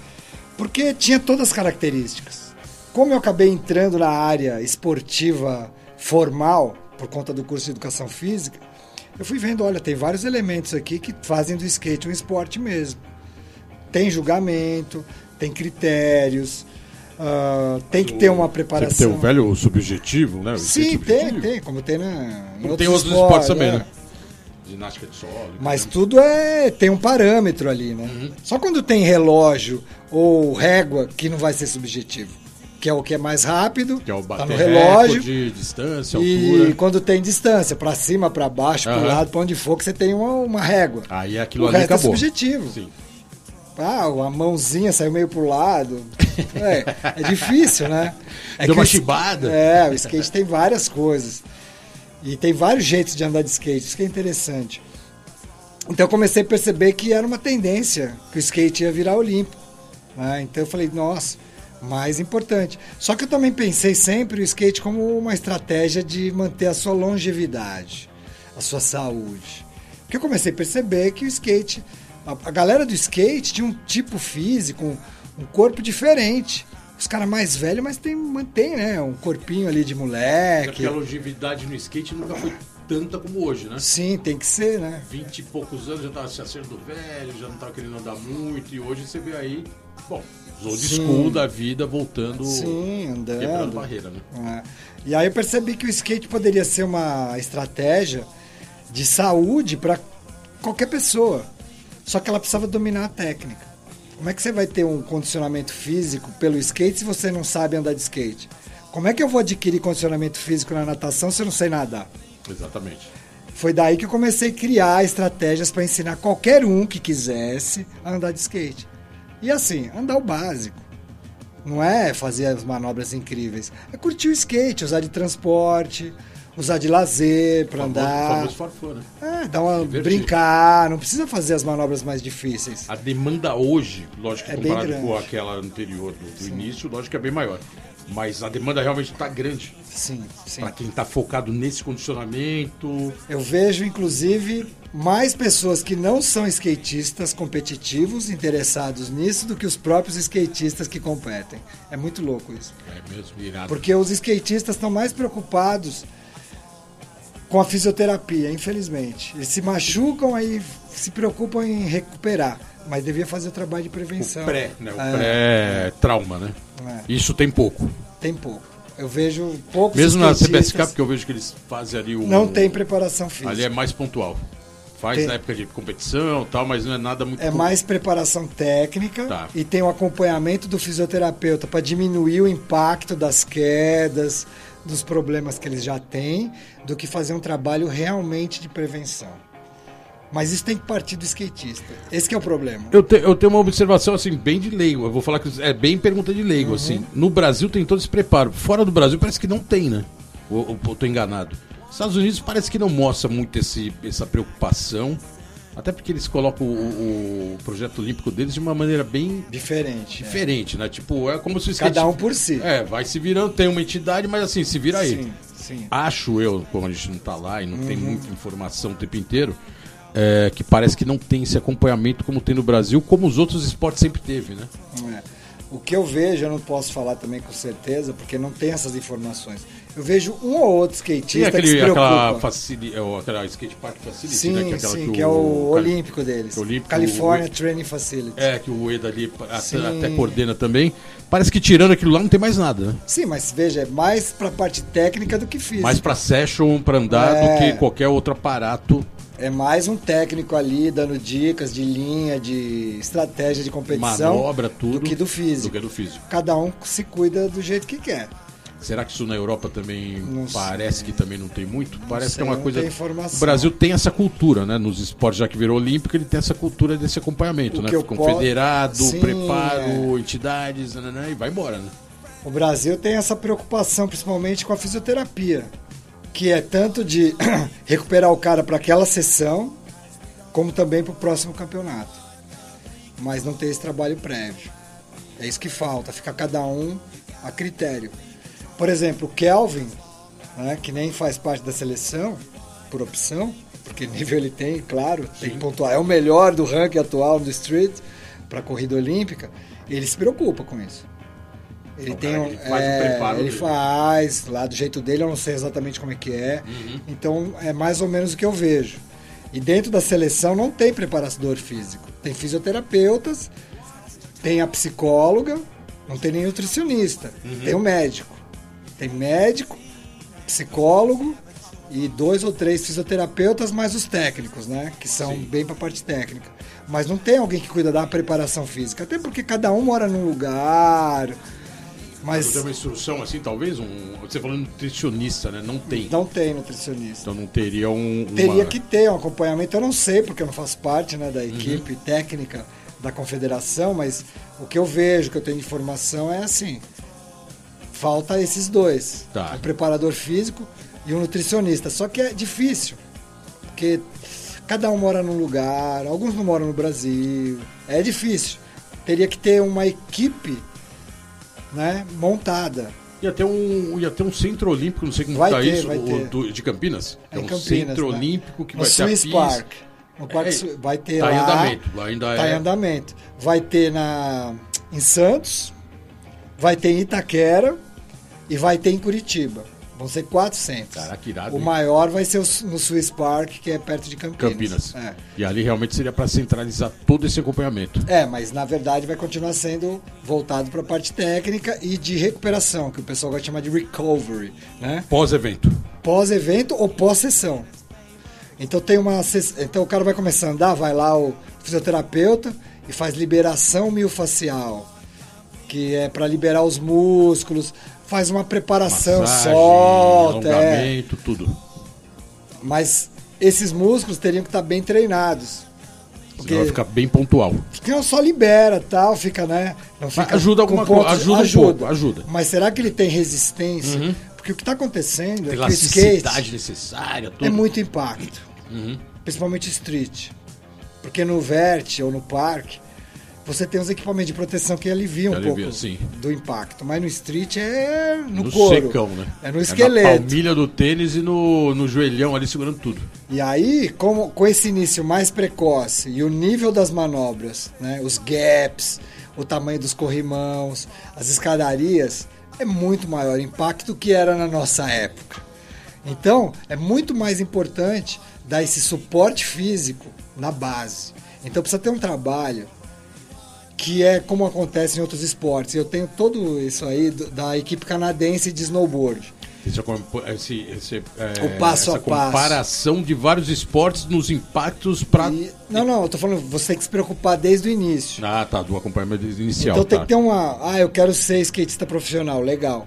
Porque tinha todas as características. Como eu acabei entrando na área esportiva formal, por conta do curso de educação física, eu fui vendo, olha, tem vários elementos aqui que fazem do skate um esporte mesmo. Tem julgamento, tem critérios, ah, tem que ter uma Sempre tem preparação. o velho subjetivo, né? O Sim, tem, subjetivo. tem, como tem na, Como tem outros esportes também, né? Ginástica de solo. Mas tudo é tem um parâmetro ali, né? Uhum. Só quando tem relógio ou régua que não vai ser subjetivo, que é o que é mais rápido, Que é o tá bater no relógio. recorde, distância, E altura. quando tem distância, pra cima, pra baixo, pro Aham. lado, pra onde for, que você tem uma, uma régua. Aí aquilo o ali resto é acabou. subjetivo. Sim. Ah, a mãozinha saiu meio pro lado. É, é difícil, né? É Deu uma chibada. É, o skate tem várias coisas. E tem vários jeitos de andar de skate, isso que é interessante. Então eu comecei a perceber que era uma tendência, que o skate ia virar olímpico. né? Então eu falei, nossa, mais importante. Só que eu também pensei sempre o skate como uma estratégia de manter a sua longevidade, a sua saúde. Porque eu comecei a perceber que o skate, a, a galera do skate tinha um tipo físico, um, um corpo diferente. Os caras mais velhos, mas tem, mantém, né? Um corpinho ali de moleque. porque a longevidade no skate nunca foi tanta como hoje, né? Sim, tem que ser, né? 20 e poucos anos já tava se acertando velho, já não tava querendo andar muito, e hoje você vê aí, bom, os old Sim. school da vida voltando, Sim, andando. quebrando barreira, né? É. E aí eu percebi que o skate poderia ser uma estratégia de saúde para qualquer pessoa. Só que ela precisava dominar a técnica. Como é que você vai ter um condicionamento físico pelo skate se você não sabe andar de skate? Como é que eu vou adquirir condicionamento físico na natação se eu não sei nadar? Exatamente. Foi daí que eu comecei a criar estratégias para ensinar qualquer um que quisesse a andar de skate. E assim, andar o básico. Não é fazer as manobras incríveis. É curtir o skate, usar de transporte, usar de lazer para andar. famoso farfã, né? É, dar uma Divertir. brincar, não precisa fazer as manobras mais difíceis. A demanda hoje, lógico, É comparado com aquela anterior do, do início, lógico que é bem maior. Mas a demanda realmente está grande. Sim, sim. Para quem está focado nesse condicionamento. Eu vejo, inclusive, mais pessoas que não são skatistas competitivos interessados nisso do que os próprios skatistas que competem. É muito louco isso. É mesmo, irado. Porque os skatistas estão mais preocupados com a fisioterapia, infelizmente. Eles se machucam aí se preocupam em recuperar. Mas devia fazer o trabalho de prevenção. O pré, né? O É, pré-trauma, né? é, Isso tem pouco. tem pouco. Eu vejo poucos Mesmo na CBSK, porque eu vejo que eles fazem ali o. Não tem preparação física. Ali é mais pontual. Faz Tem- na época de competição tal, mas não é nada muito. É mais preparação técnica Tá. e tem o acompanhamento do fisioterapeuta para diminuir o impacto das quedas, dos problemas que eles já têm, do que fazer um trabalho realmente de prevenção. Mas isso tem que partir do skatista. Esse que é o problema. Eu, te- eu tenho uma observação assim, bem de leigo. Eu vou falar que é bem pergunta de Uhum. leigo, assim. No Brasil tem todo esse preparo. Fora do Brasil parece que não tem, né? Ou, ou eu tô enganado. Estados Unidos parece que não mostra muito esse, essa preocupação. Até porque eles colocam o, o projeto olímpico deles de uma maneira bem Diferente. é. diferente, né? Tipo, é como se o skate... Cada um por si. É, vai se virando, tem uma entidade, mas assim, se vira aí. Sim, sim. Acho eu, como a gente não tá lá e não Uhum. tem muita informação o tempo inteiro, é, que parece que não tem esse acompanhamento como tem no Brasil, como os outros esportes sempre teve, né? É. O que eu vejo, eu não posso falar também com certeza, porque não tem essas informações. Eu vejo um ou outro skatista que se aquele, aquela, preocupa. facili, é, o- aquela skate park facility, Sim, né? Que é aquela sim, que, que, é o olímpico deles. o olímpico- California o- Training Facility. É, que o Eda ali até, até coordena também. Parece que tirando aquilo lá não tem mais nada, né? Sim, mas veja, é mais pra parte técnica do que física. Mais pra session, pra andar, É. do que qualquer outro aparato. É mais um técnico ali dando dicas de linha, de estratégia de competição. Manobra, tudo. Do que do físico. Do que do físico. Cada um se cuida do jeito que quer. Será que isso na Europa também Não parece que também não tem muito? parece sei, que é uma não coisa. O Brasil tem essa cultura, né? Nos esportes, já que virou olímpico, ele tem essa cultura desse acompanhamento, O né? que eu Confederado, po- Sim, preparo, entidades, nananã, e vai embora, né? O Brasil tem essa preocupação, principalmente com a fisioterapia, que é tanto de recuperar o cara para aquela sessão, como também para o próximo campeonato. Mas não tem esse trabalho prévio. É isso que falta, fica cada um a critério. Por exemplo, o Kelvin, né, que nem faz parte da seleção, por opção, porque nível ele tem, claro, tem que pontuar. É o melhor do ranking atual do Street para a corrida olímpica. Ele se preocupa com isso. Ele tem um, ele faz é, preparo ele dele. faz lá do jeito dele, eu não sei exatamente como é que é. Uhum. Então é mais ou menos o que eu vejo. E dentro da seleção não tem preparador físico. Tem fisioterapeutas, tem a psicóloga, não tem nem nutricionista. Uhum. Tem o médico. Tem médico, psicólogo e dois ou três fisioterapeutas, mais os técnicos, né? Que são Sim. bem para parte técnica. Mas não tem alguém que cuida da preparação física. Até porque cada um mora num lugar. Mas Mas tem uma instrução assim, talvez? Um, você falando nutricionista, né? Não tem. não tem nutricionista. Então não teria um. uma- Teria que ter um acompanhamento, eu não sei, porque eu não faço parte né, da equipe técnica da confederação, mas o que eu vejo, que eu tenho de informação é assim: falta esses dois: Tá. um preparador físico e um nutricionista. Só que é difícil, porque cada um mora num lugar, alguns não moram no Brasil, é difícil. Teria que ter uma equipe né, montada. Ia ter um, ia ter um centro olímpico, não sei como Vai tá ter, isso, vai ter. do- de Campinas. É É em um Campinas, centro né? olímpico que no vai Swiss ter a. Park. No Parque É, vai ter tá em lá. andamento, lá ainda tá é. em andamento. Vai ter na em Santos, vai ter em Itaquera e vai ter em Curitiba. Vão ser quatro centros. Caraca, irado, o hein? maior vai ser no Swiss Park, que é perto de Campinas. Campinas. É. E ali realmente seria para centralizar todo esse acompanhamento. É, mas na verdade vai continuar sendo voltado para a parte técnica e de recuperação, que o pessoal vai chamar de recovery, né? Pós-evento. pós-evento ou pós-sessão. Então tem uma então o cara vai começar a andar, vai lá o fisioterapeuta e faz liberação miofascial, que é para liberar os músculos, faz uma preparação, Massagem, solta, é. tudo. mas esses músculos teriam que estar bem treinados. Porque Senão vai ficar bem pontual. porque não só libera, tal, fica, né? Fica ajuda alguma coisa, pontos- ajuda um pouco, ajuda. Mas será que ele tem resistência? Porque o que está acontecendo é que o skate necessária, tudo. é muito impacto. Uhum. Principalmente street. Porque no vert ou no parque, você tem os equipamentos de proteção que aliviam Que um alivia, pouco sim. do impacto. Mas no street é no, No couro. secão, né? É no na esqueleto. palmilha do tênis e no, no joelhão ali segurando tudo. E aí, como, com esse início mais precoce e o nível das manobras, né, os gaps, o tamanho dos corrimãos, as escadarias, é muito maior o impacto do que era na nossa época. Então, é muito mais importante dar esse suporte físico na base. Então, precisa ter um trabalho que é como acontece em outros esportes. Eu tenho tudo isso aí da equipe canadense de snowboard. Esse, esse, esse, é, O passo a passo. comparação de vários esportes nos impactos para. Não, não, eu tô falando, você tem que se preocupar desde o início. Ah, tá, do acompanhamento inicial. então tem tá. que ter uma. Ah, eu quero ser skatista profissional, legal.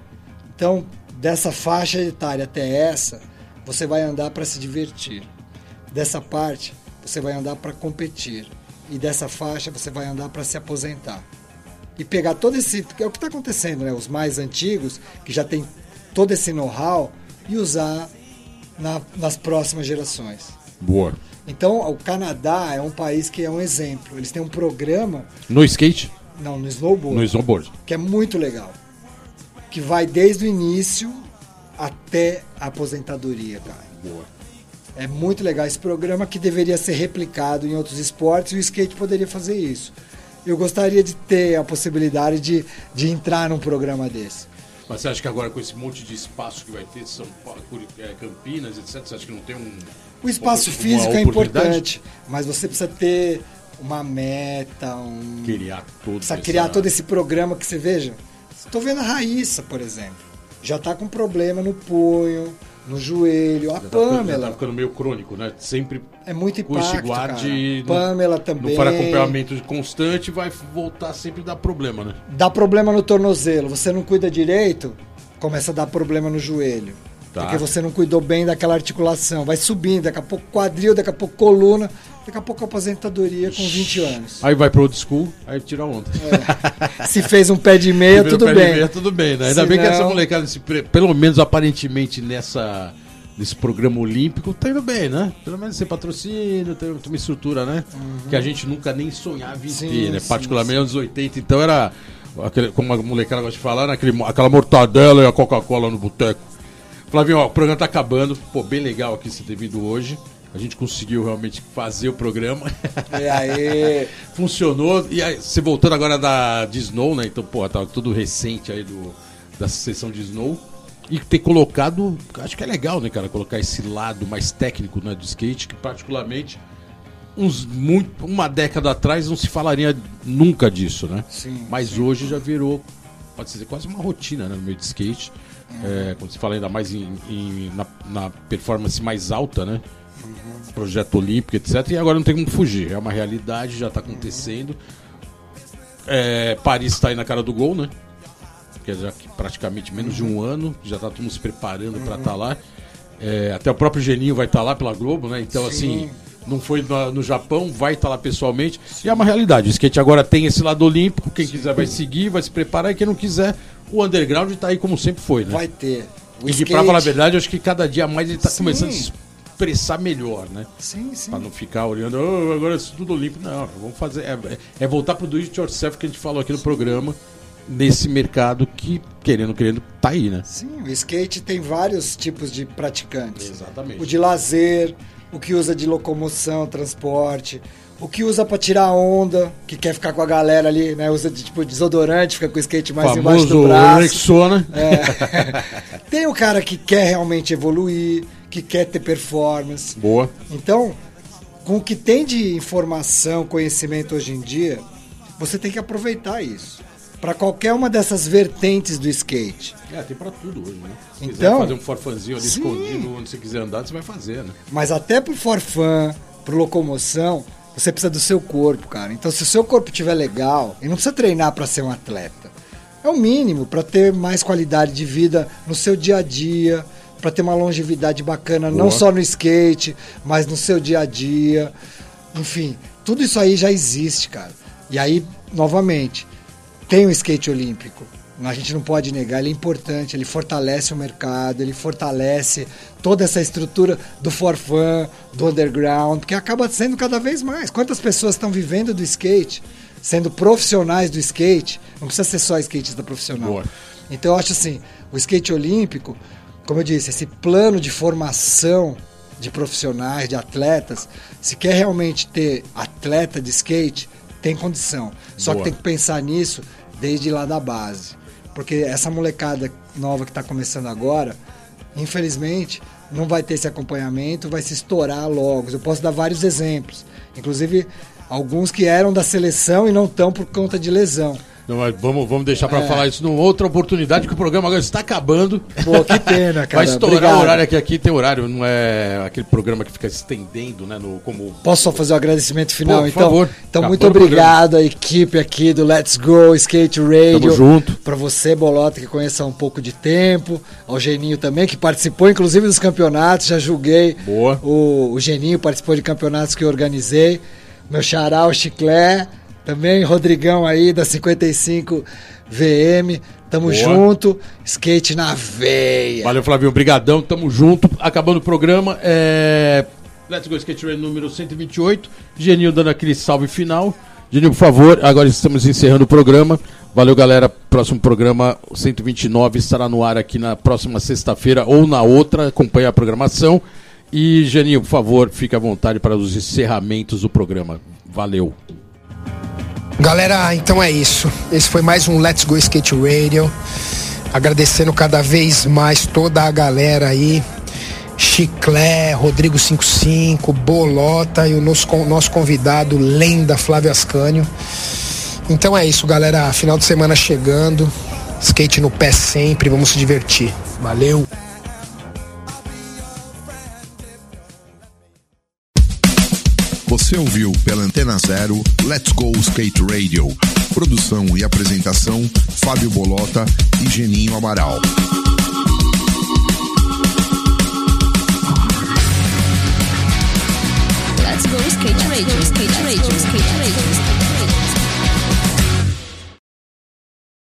Então, dessa faixa etária até essa, você vai andar para se divertir. Dessa parte, você vai andar para competir. E dessa faixa, você vai andar para se aposentar. E pegar todo esse. É o que está acontecendo, né? Os mais antigos, que já tem todo esse know-how, e usar na- nas próximas gerações. Boa. Então, o Canadá é um país que é um exemplo. Eles têm um programa, No skate, não, no snowboard, no snowboard. que é muito legal. Que vai desde o início até a aposentadoria, cara. Boa. É muito legal esse programa que deveria ser replicado em outros esportes e o skate poderia fazer isso. Eu gostaria de ter a possibilidade de, de entrar num programa desse. Mas você acha que agora com esse monte de espaço que vai ter, São Paulo, é, Campinas, etc., você acha que não tem um. O espaço uma físico é importante, mas você precisa ter uma meta, um, Criar todo Precisa essa- criar todo esse programa que você veja. Estou vendo a Raíssa, por exemplo. Já está com problema no punho, no joelho. A Já tá, já Pamela tá ficando meio crônico, né? Sempre é muito impacto, guarde. cara. Pamela Não também. for acompanhamento constante, vai voltar sempre a dar problema, né? Dá problema no tornozelo. Você não cuida direito, começa a dar problema no joelho. Tá. Porque você não cuidou bem daquela articulação. Vai subindo, daqui a pouco quadril, daqui a pouco coluna, daqui a pouco aposentadoria com 20 anos. Aí vai pro old school, aí tira onda. Se fez um pé de meia, tudo pé de bem. meia, tudo bem, né? Ainda Se bem que não- essa molecada, pelo menos aparentemente nessa, nesse programa olímpico, tá indo bem, né? Pelo menos tem patrocínio, tem, uma estrutura, né? Que a gente nunca nem sonhava em Sim, ter, né? sim, Particularmente nos anos 80, então era, aquele, como a molecada gosta de falar, né? Aquele, aquela mortadela e a Coca-Cola no boteco. Flavinho, ó, o programa tá acabando. Pô, bem legal aqui ter vindo hoje. A gente conseguiu realmente fazer o programa. E aí, Funcionou. E aí, você voltando agora da, de Snow, né? Então, pô, tá tudo recente aí do, da sessão de Snow. E ter colocado, acho que é legal, né, cara? Colocar esse lado mais técnico né, do skate, que particularmente uns muito, uma década atrás não se falaria nunca disso, né? Sim, Mas hoje já virou, pode dizer, quase uma rotina né, no meio de skate. É, quando se fala ainda mais em, em- na, na performance mais alta, né? Projeto olímpico, etc. E agora não tem como fugir. É uma realidade, já está acontecendo. É, Paris está aí na cara do gol, né? Que é já que praticamente menos de um ano, já está todo mundo se preparando para estar lá. É, até o próprio Geninho vai estar lá pela Globo, né? Então, assim, não foi no, no Japão, vai estar lá pessoalmente. E é uma realidade. O skate agora tem esse lado olímpico. Quem quiser vai seguir, vai se preparar. E quem não quiser, o underground está aí como sempre foi, né? vai ter. O E skate- falar a verdade, acho que cada dia mais ele tá Sim. começando a expressar melhor, né? Sim, sim. Pra não ficar olhando, "Oh, agora é tudo olímpico. Não, vamos fazer. É, é voltar pro do it yourself que a gente falou aqui no programa, nesse mercado que, querendo, querendo, tá aí, né? Sim, o skate tem vários tipos de praticantes. Exatamente. O de lazer, o que usa de locomoção, transporte, o que usa pra tirar onda, que quer ficar com a galera ali, né? Usa de tipo desodorante, fica com o skate mais embaixo do famoso braço. Rexona. É. tem o cara que quer realmente evoluir, que quer ter performance. Boa. Então, com o que tem de informação, conhecimento hoje em dia, você tem que aproveitar isso. Para qualquer uma dessas vertentes do skate. É, tem pra tudo hoje, né? Se quiser Então- fazer um forfanzinho ali Sim. escondido onde você quiser andar, você vai fazer, né? Mas até pro forfã, pro locomoção, você precisa do seu corpo, cara. Então, se o seu corpo estiver legal, e não precisa treinar para ser um atleta. É o mínimo para ter mais qualidade de vida no seu dia a dia, para ter uma longevidade bacana, não Boa. só no skate, mas no seu dia a dia. Enfim, tudo isso aí já existe, cara. E aí, novamente, tem o skate olímpico. A gente não pode negar, ele é importante, ele fortalece o mercado, ele fortalece toda essa estrutura do forfã, do underground, porque acaba sendo cada vez mais. Quantas pessoas estão vivendo do skate, sendo profissionais do skate? Não precisa ser só skatista profissional. Boa. Então eu acho assim, o skate olímpico, como eu disse, esse plano de formação de profissionais, de atletas, se quer realmente ter atleta de skate, tem condição. Só Boa. que tem que pensar nisso desde lá da base. Porque essa molecada nova que está começando agora, infelizmente, não vai ter esse acompanhamento, vai se estourar logo. Eu posso dar vários exemplos. Inclusive, alguns que eram da seleção e não estão por conta de lesão. Não, vamos, vamos deixar para é. falar isso numa outra oportunidade, que o programa agora está acabando. Pô, que pena, cara. Vai estourar Obrigado. o horário aqui, aqui tem horário, não é aquele programa que fica estendendo, né? No, como... Posso só fazer o um agradecimento final, Pô, por então? Favor. Então, muito obrigado à equipe aqui do Let's Go Skate Radio. Tamo junto. Para você, Bolota, que conhece há um pouco de tempo. Ao Geninho também, que participou, inclusive, dos campeonatos. Já julguei. Boa. O, o Geninho participou de campeonatos que eu organizei. Meu xará, o Chiclé. Também, Rodrigão aí da 55 VM. Tamo Boa. junto. Skate na veia. Valeu, Flavinho. Obrigadão. Tamo junto. Acabando o programa. É... Let's Go Skate Race número 128. Genil dando aquele salve final. Genil, por favor. Agora estamos encerrando o programa. Valeu, galera. Próximo programa 129 estará no ar aqui na próxima sexta-feira ou na outra. Acompanhe a programação. E, Geninho, por favor, fique à vontade para os encerramentos do programa. Valeu. Galera, então é isso. Esse foi mais um Let's Go Skate Radio. Agradecendo cada vez mais toda a galera aí. Chiclé, Rodrigo 55, Bolota e o nosso, nosso convidado, Lenda Flávio Ascânio. Então é isso, galera. Final de semana chegando. Skate no pé sempre, vamos se divertir. Valeu! Você ouviu pela Antena Zero Let's Go Skate Radio. Produção e apresentação Fábio Bolota e Geninho Amaral. Let's go skate radio, skate radio, skate